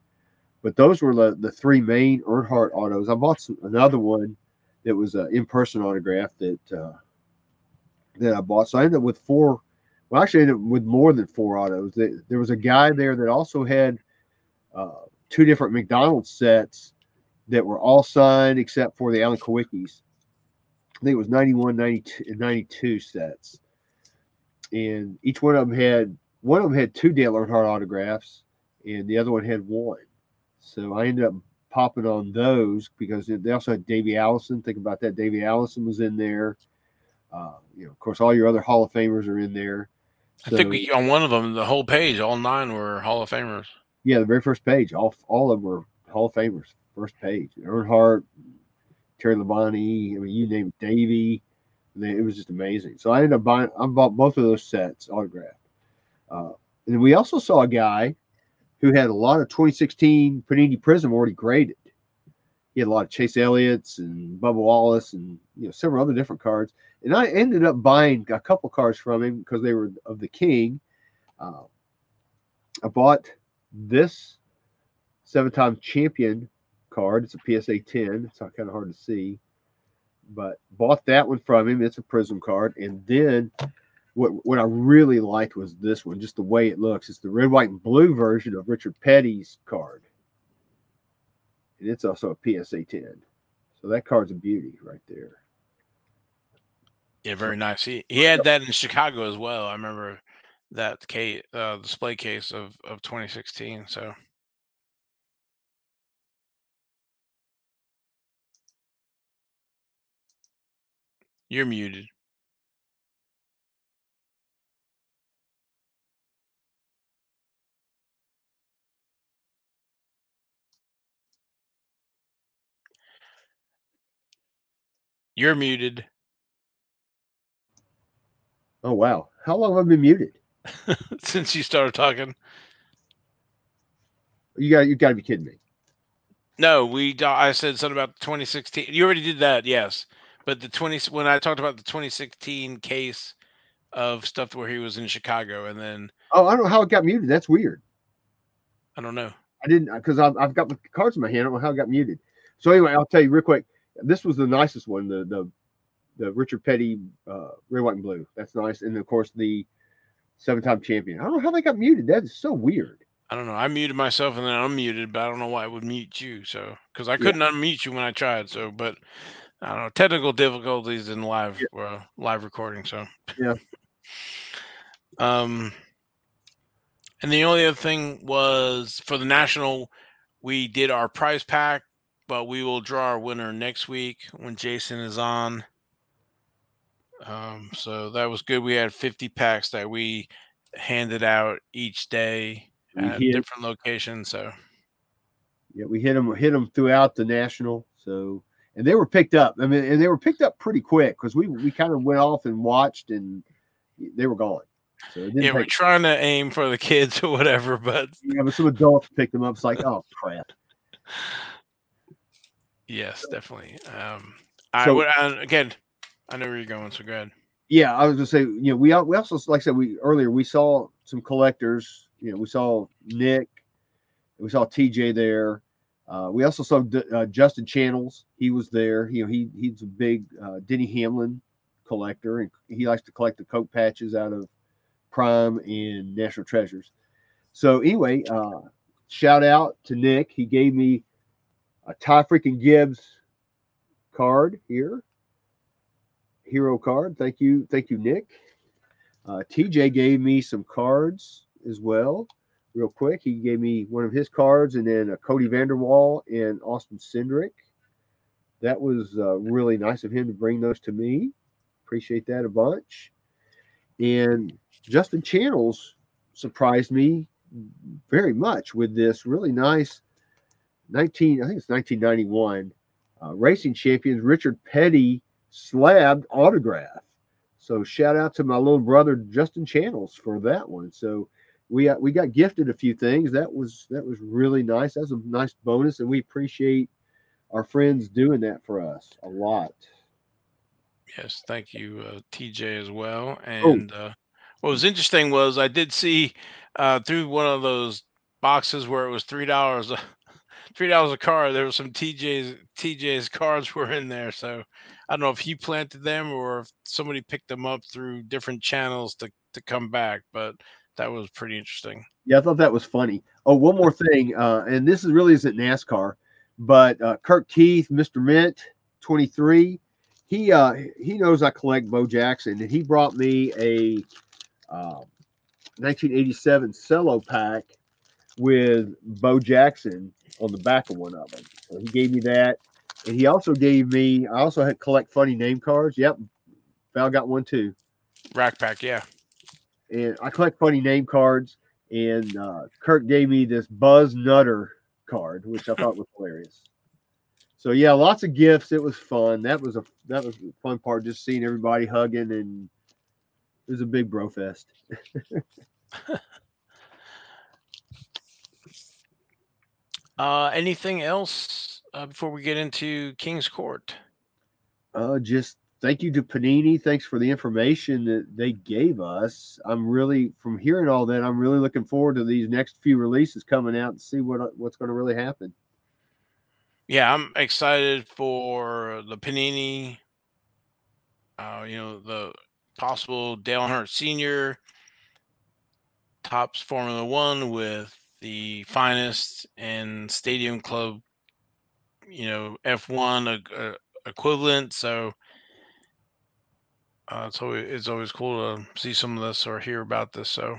But those were the, the three main Earnhardt autos. I bought some, another one that was an in-person autograph that uh, that I bought. So I ended up with four. Well, actually, I ended up with more than four autos. There was a guy there that also had uh, two different McDonald's sets that were all signed except for the Alan Kulwicki's. I think it was 91, 92, and 92 sets. And each one of them had one of them had two Dale Earnhardt autographs, and the other one had one. So I ended up popping on those because they also had Davey Allison. Think about that. Davey Allison was in there. Uh, you know, of course, all your other Hall of Famers are in there. I think we on one of them, the whole page, all nine were Hall of Famers. Yeah, the very first page, all all of them were Hall of Famers. First page, Earnhardt, Terry Labonte, I mean, you name it, Davey. It was just amazing. So I ended up buying. I bought both of those sets autographed. Uh, and we also saw a guy who had a lot of 2016 Panini Prism already graded. He had a lot of Chase Elliott's and Bubba Wallace and you know several other different cards. And I ended up buying a couple cards from him because they were of the King. Uh, I bought this seven-time champion card. It's a PSA 10. It's not kind of hard to see, but bought that one from him. It's a Prism card, and then what what I really liked was this one, just the way it looks. It's the red, white, and blue version of Richard Petty's card, and it's also a PSA 10. So that card's a beauty right there. Yeah, very nice. He he had that in Chicago as well. I remember that case, uh, display case of of 2016. So you're muted. You're muted. Oh wow, how long have I been muted? Since you started talking. You got you got to be kidding me. No, we. d- I said something about 2016. You already did that, yes. But the 20 when I talked about the 2016 case of stuff where he was in Chicago, and then Oh, I don't know how it got muted. That's weird. I don't know. I didn't uh, because I've, I've got the cards in my hand. I don't know how it got muted. So anyway, I'll tell you real quick. This was the nicest one, the the the Richard Petty uh, red, white, and blue. That's nice, and of course the seven-time champion. I don't know how they got muted. That is so weird. I don't know. I muted myself and then unmuted, but I don't know why it would mute you. So because I couldn't unmute you when I tried. So, but I don't know technical difficulties in live uh, live recording. So Yeah. um, and the only other thing was for the national, we did our prize pack, but we will draw our winner next week when Jason is on. Um, so that was good. We had 50 packs that we handed out each day at hit, different locations. So yeah, we hit them hit them throughout the national. So and they were picked up. I mean, and they were picked up pretty quick because we we kind of went off and watched, and they were gone. So it Yeah, we're trying to aim for the kids or whatever, but yeah, but some adults picked them up. It's like, oh crap. yes, definitely. Um, I So- would again. I know where you're going, so go ahead. Yeah, I was gonna say, you know, we we also like I said we earlier we saw some collectors. You know, we saw Nick, we saw TJ there. Uh, we also saw D- uh, Justin Channels. He was there. You know, he he's a big uh, Denny Hamlin collector, and he likes to collect the Coke patches out of Prime and National Treasures. So anyway, uh, shout out to Nick. He gave me a Ty freaking Gibbs card here hero card. Thank you, thank you, Nick. Uh, TJ gave me some cards as well, real quick. He gave me one of his cards, and then a Cody Vanderwall and Austin Cindric. That was uh, really nice of him to bring those to me. Appreciate that a bunch. And Justin Channels surprised me very much with this really nice 19, I think it's 1991 uh, racing champions Richard Petty slabbed autograph. So shout out to my little brother Justin Channels for that one. So we got, we got gifted a few things. That was that was really nice. That's a nice bonus, and we appreciate our friends doing that for us a lot. Yes, thank you, uh, TJ, as well. Oh. And uh, what was interesting was I did see uh, through one of those boxes where it was three dollars, three dollars a card. There was some TJ's TJ's cards were in there. So I don't know if he planted them or if somebody picked them up through different channels to to come back, but that was pretty interesting. Yeah, I thought that was funny. Oh, one more thing, uh, and this is really isn't NASCAR, but uh, Kirk Keith, Mr. Mint, twenty three. He uh, he knows I collect Bo Jackson, and he brought me a uh, 1987 cello pack with Bo Jackson on the back of one of them. So he gave me that, and he also gave me. I also had collect funny name cards. Yep, Val got one too Rack pack, yeah. and I collect funny name cards. And uh, Kirk gave me this Buzz Nutter card, which I thought was hilarious. So yeah, lots of gifts. It was fun. That was a that was the fun part, just seeing everybody hugging, and it was a big bro fest. Uh, anything else uh, before we get into King's Court? Uh, just thank you to Panini. Thanks for the information that they gave us. I'm really from hearing all that. I'm really looking forward to these next few releases coming out and see what what's going to really happen. Yeah, I'm excited for the Panini. Uh, you know, the possible Dale Earnhardt Sr. Topps Formula One with the finest and Stadium Club, you know, F1 uh, equivalent. So uh, it's always it's always cool to see some of this or hear about this. So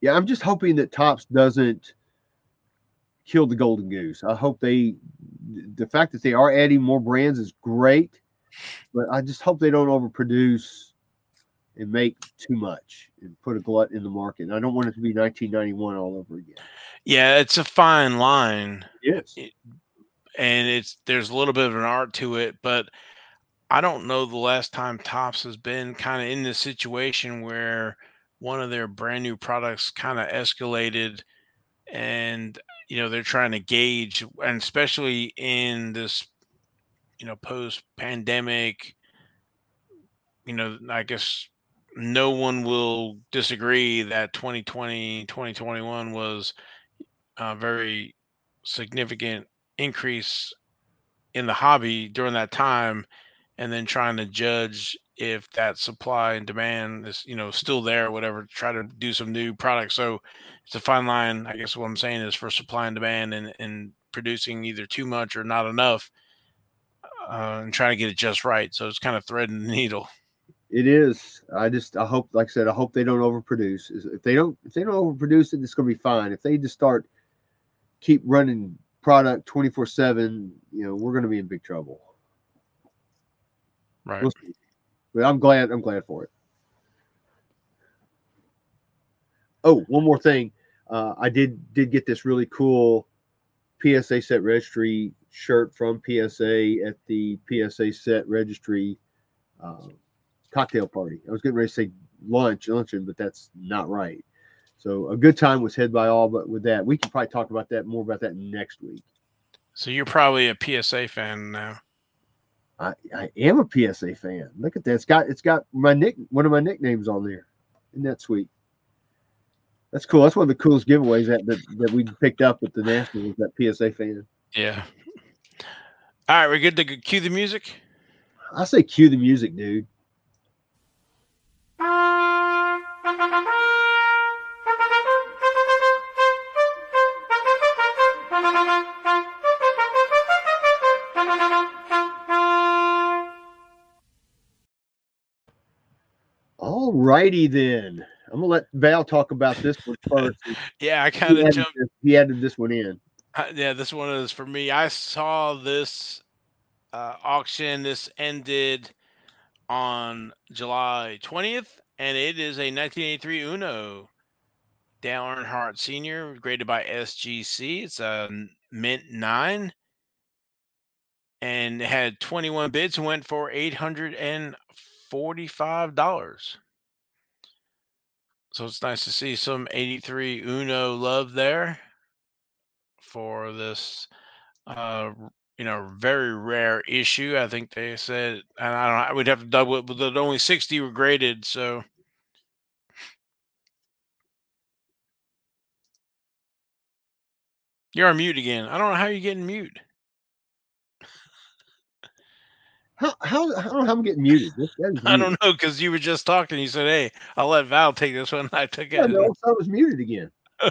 Yeah, I'm just hoping that Topps doesn't kill the golden goose. I hope they, the fact that they are adding more brands is great, but I just hope they don't overproduce and make too much and put a glut in the market. And I don't want it to be 1991 all over again. yeah, it's a fine line. Yes. and it's there's a little bit of an art to it, but I don't know the last time Topps has been kind of in this situation where one of their brand new products kind of escalated and you know they're trying to gauge and especially in this you know post pandemic you know I guess no one will disagree that 2020 2021 was a very significant increase in the hobby during that time and then trying to judge if that supply and demand is you know still there whatever try to do some new products. So it's a fine line i guess what i'm saying is for supply and demand and, and producing either too much or not enough uh, and trying to get it just right. So it's kind of threading the needle It is. I just I hope, like I said, I hope they don't overproduce. If they don't, if they don't overproduce it, it's going to be fine. If they just start keep running product twenty four seven, you know, we're going to be in big trouble. right We'll. But I'm glad. I'm glad for it. Oh, one more thing. Uh, I did did get this really cool PSA set registry shirt from PSA at the PSA set registry uh, cocktail party. I was getting ready to say lunch, luncheon, but that's not right. So a good time was had by all, but with that, we can probably talk about that more about that next week. So you're probably a PSA fan now. I, I am a PSA fan. Look at that. It's got it's got my nick one of my nicknames on there. Isn't that sweet? That's cool. That's one of the coolest giveaways that that, that we picked up at the national Nationals, that PSA fan. Yeah. All right, we're good to cue the music. I say cue the music, dude. All righty then. I'm gonna let Val talk about this one first. yeah, I kind of jumped. This, he added this one in. Uh, yeah, this one is for me. I saw this uh, auction. This ended on July 20th, and it is a 1983 Uno Dale Earnhardt Sr., graded by SGC. It's a mint nine, and had 21 bids and went for $845. So it's nice to see some 83 Uno love there for this uh you know very rare issue. I think they said and I don't know, I would have to double it, but only 60 were graded, so You're on mute again. I don't know how you're getting mute. How, how, I don't know how I'm getting muted. This, I don't know because you were just talking. You said, "Hey, I'll let Val take this one." I took yeah, it. No, I was muted again. uh,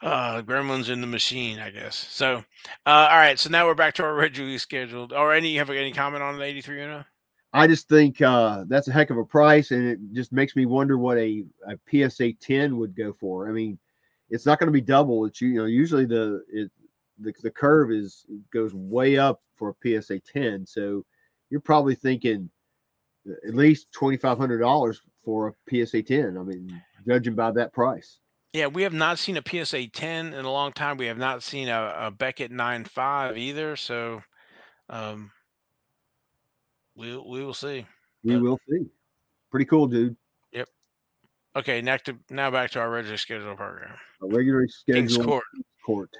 gremlins in the machine, I guess. So, uh, all right. So now we're back to our originally scheduled. Or any you have any comment on the 83 Uno? I just think uh, that's a heck of a price, and it just makes me wonder what a, a PSA 10 would go for. I mean, it's not going to be double. It's you know usually the it, the, the curve is goes way up for a PSA 10. So you're probably thinking at least $2,500 for a PSA 10. I mean, judging by that price. Yeah, we have not seen a PSA 10 in a long time. We have not seen a, a Beckett 9.5 either. So um, we, we will see. We but, will see. Pretty cool, dude. Yep. Okay, next to, now back to our regular schedule program. A regular schedule King's Court. Court.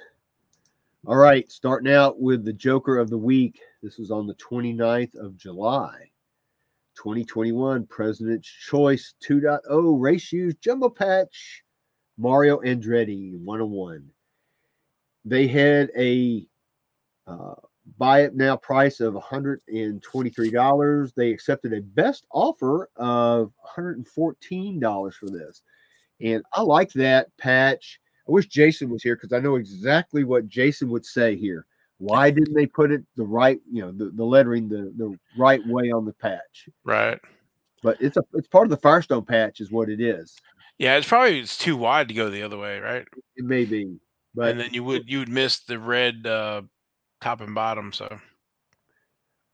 All right, starting out with the Joker of the Week. This was on the 29th of July, 2021. President's Choice 2.0 Race Shoes Jumbo Patch Mario Andretti 101. They had a uh, buy it now price of $123. They accepted a best offer of $114 for this. And I like that patch I wish Jason was here because I know exactly what Jason would say here. Why didn't they put it the right, you know, the, the lettering the, the right way on the patch? Right. But it's a it's part of the Firestone patch, is what it is. Yeah, it's probably it's too wide to go the other way, right? It may be. But and then you would you would miss the red uh, top and bottom. So,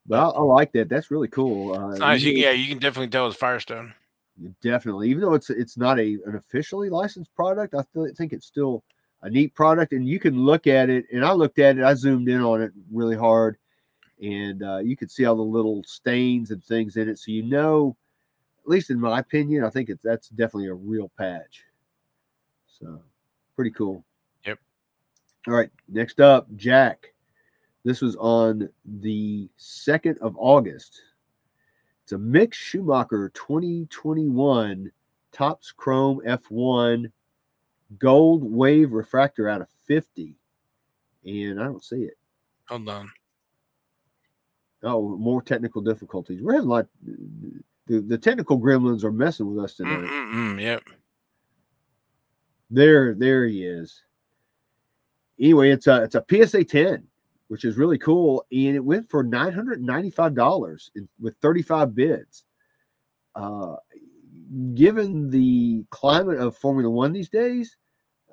but I, I like that. That's really cool. Uh, nice. You, yeah, you can definitely tell it's Firestone. Definitely, even though it's it's not a an officially licensed product, I think it's still a neat product, and you can look at it. And I looked at it, I zoomed in on it really hard, and uh, you could see all the little stains and things in it. So you know, at least in my opinion, I think it's that's definitely a real patch. So pretty cool. Yep. All right, next up, Jack. This was on the second of August. It's a Mick Schumacher 2021 Topps Chrome F1 gold wave refractor out of 50. And I don't see it. Hold on. Oh, more technical difficulties. We're having like the, the technical gremlins are messing with us tonight. Mm-mm-mm, yep. There, there he is. Anyway, it's a it's a PSA 10 which is really cool. And it went for $995 with 35 bids. Uh, given the climate of Formula One these days,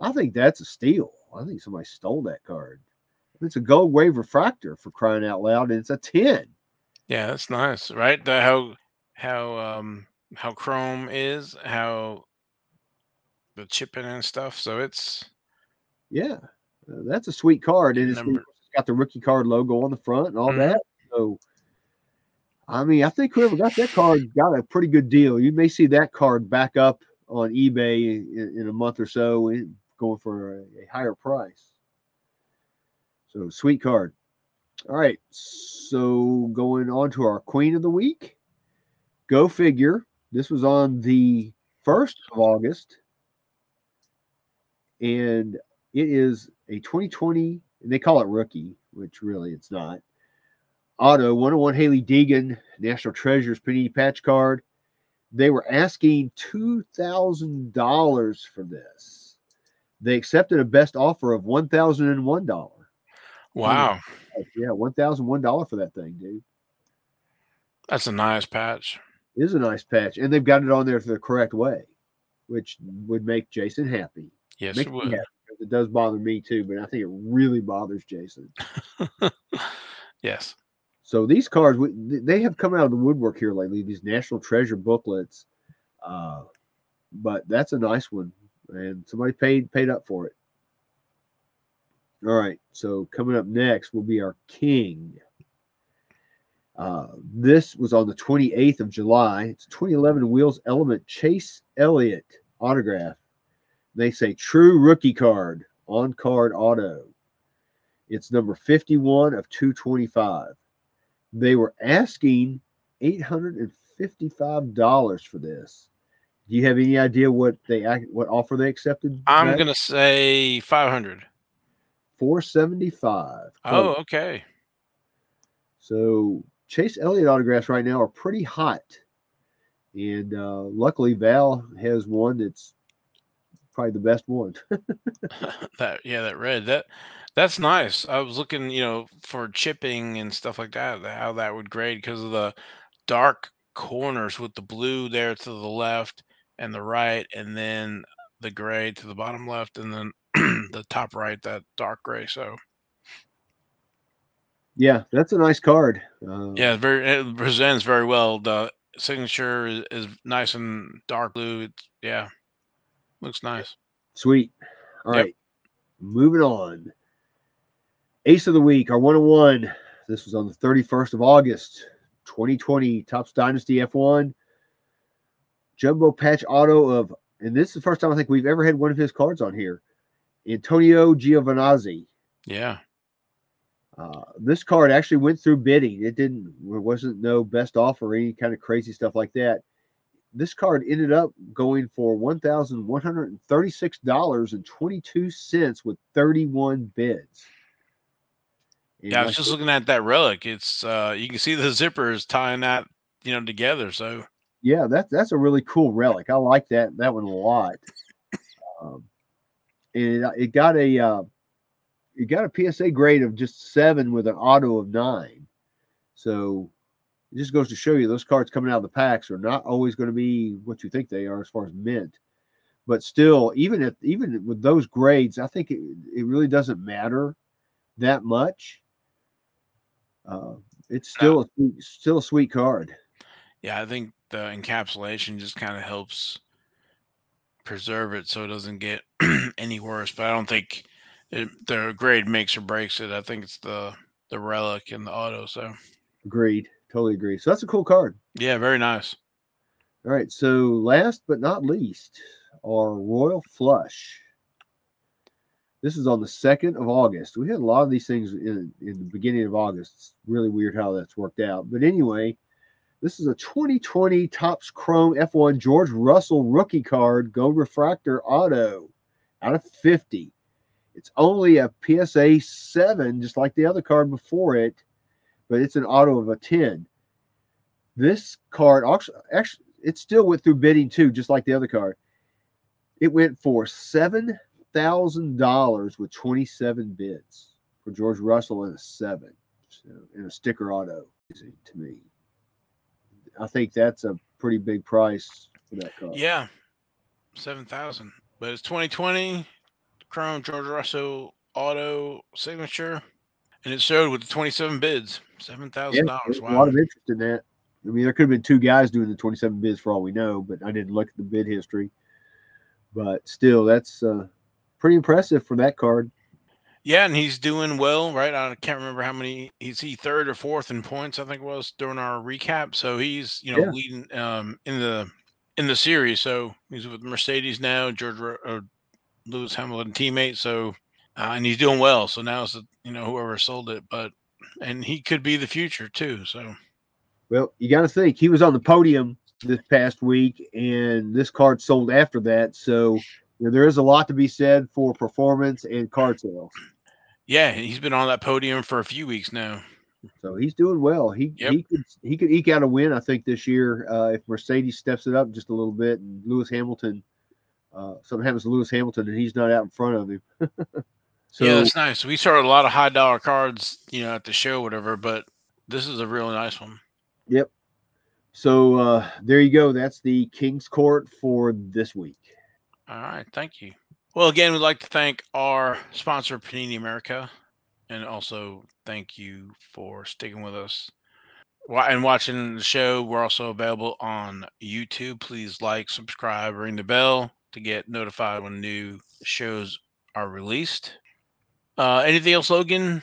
I think that's a steal. I think somebody stole that card. It's a gold wave refractor for crying out loud, and it's a 10. Yeah, that's nice, right? The, how how um how chrome is, how the chipping and stuff. So it's yeah, uh, that's a sweet card, and it's, got the rookie card logo on the front and all mm-hmm. that. So I mean, I think whoever got that card got a pretty good deal. You may see that card back up on eBay in, in a month or so, going for a, a higher price. So sweet card. All right. So going on to our queen of the week. Go figure. This was on the 1st of August. And it is a 2020, they call it rookie, which really it's not. Auto 101 Hailie Deegan National Treasures Panini Patch card. They were asking $2,000 for this. They accepted a best offer of $1,001. Wow. Yeah, $1,001 for that thing, dude. That's a nice patch. It is a nice patch. And they've got it on there the correct way, which would make Jason happy. Yes, Makes it would. happy, It does bother me too, but I think it really bothers Jason. yes. So these cards, they have come out of the woodwork here lately. These National Treasure booklets, uh, but that's a nice one, and somebody paid paid up for it. All right, so coming up next will be our king. Uh, this was on the 28th of July. It's 2011 Wheels Element Chase Elliott autograph. They say true rookie card on card auto. It's number 51 of 225 they were asking $855 for this. Do you have any idea what they what offer they accepted? I'm gonna say 500. 475. Oh, okay. So Chase Elliott autographs right now are pretty hot. And uh, luckily Val has one that's probably the best one. that yeah, that red that that's nice. I was looking, you know, for chipping and stuff like that, how that would grade because of the dark corners with the blue there to the left and the right, and then the gray to the bottom left, and then the top right that dark gray. So yeah, that's a nice card. Uh, yeah, very it presents very well. The signature is, is nice and dark blue. It's, yeah, looks nice. Sweet. All right. Yep. Moving on. Ace of the week, our 101. This was on the 31st of August, 2020, Topps Dynasty F1. Jumbo patch auto of, and this is the first time I think we've ever had one of his cards on here. Antonio Giovinazzi. Yeah, Uh, this card actually went through bidding. It didn't, there wasn't no best offer or any kind of crazy stuff like that. This card ended up going for $1,136.22 with 31 bids. And yeah. I was just I- looking at that relic. It's uh, you can see the zippers tying that you know together. So yeah, that's that's a really cool relic. I like that that one a lot. Um, and it, it got a uh, it got a PSA grade of just seven with an auto of nine. So it just goes to show you those cards coming out of the packs are not always going to be what you think they are as far as mint. But still, even if even with those grades, I think it, it really doesn't matter that much. Uh, it's still a sweet- still a sweet card. yeah, I think the encapsulation just kind of helps preserve it so it doesn't get any worse. But I don't think it, the grade makes or breaks it. I think it's the the relic and the auto. So Agreed. Totally agree. So that's a cool card. yeah, very nice. All right. So last but not least, our Royal Flush. This is on the 2nd of August. We had a lot of these things in, in the beginning of August. It's really weird how that's worked out. But anyway, this is a 2020 Topps Chrome F1 George Russell rookie card, Gold Refractor Auto out of 50. It's only a PSA 7, just like the other card before it, but it's an auto of a 10. This card actually, it still went through bidding too, just like the other card. It went for seven thousand dollars with twenty-seven bids for George Russell and a seven, so, a sticker auto. To me, I think that's a pretty big price for that card. Yeah, seven thousand. But it's 2020 Chrome George Russell auto signature, and it showed with the 27 bids, seven Yeah, thousand dollars. there's a lot of interest in that. I mean, there could have been two guys doing the 27 bids for all we know, but I didn't look at the bid history. But still, that's uh, pretty impressive for that card. Yeah, and he's doing well, right? I can't remember how many. He's he third or fourth in points, I think it was during our recap. So he's you know Yeah. leading um in the in the series. So he's with Mercedes now, George uh, Lewis Hamilton teammate. So uh, and he's doing well. So now it's you know whoever sold it, but and he could be the future too. So Well, you got to think he was on the podium this past week, and this card sold after that. So you know, there is a lot to be said for performance and card sales. yeah, he's been on that podium for a few weeks now. So he's doing well. He Yep. he could he could eke out a win, I think, this year uh, if Mercedes steps it up just a little bit and Lewis Hamilton. Uh, something happens to Lewis Hamilton and he's not out in front of him. so yeah, that's nice. We started a lot of high dollar cards, you know, at the show, whatever. But this is a really nice one. Yep. So uh, there you go. That's the King's Court for this week. All right, thank you. Well, again, we'd like to thank our sponsor, Panini America, and also thank you for sticking with us and watching the show. We're also available on YouTube. Please like, subscribe, ring the bell to get notified when new shows are released. Uh, anything else, Logan?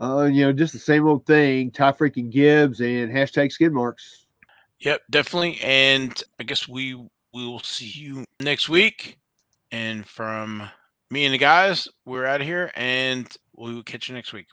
Uh, you know, just the same old thing. Ty freaking Gibbs and hashtag skid marks. Yep, definitely. And I guess we we will see you next week. And from me and the guys, we're out of here, and we will catch you next week.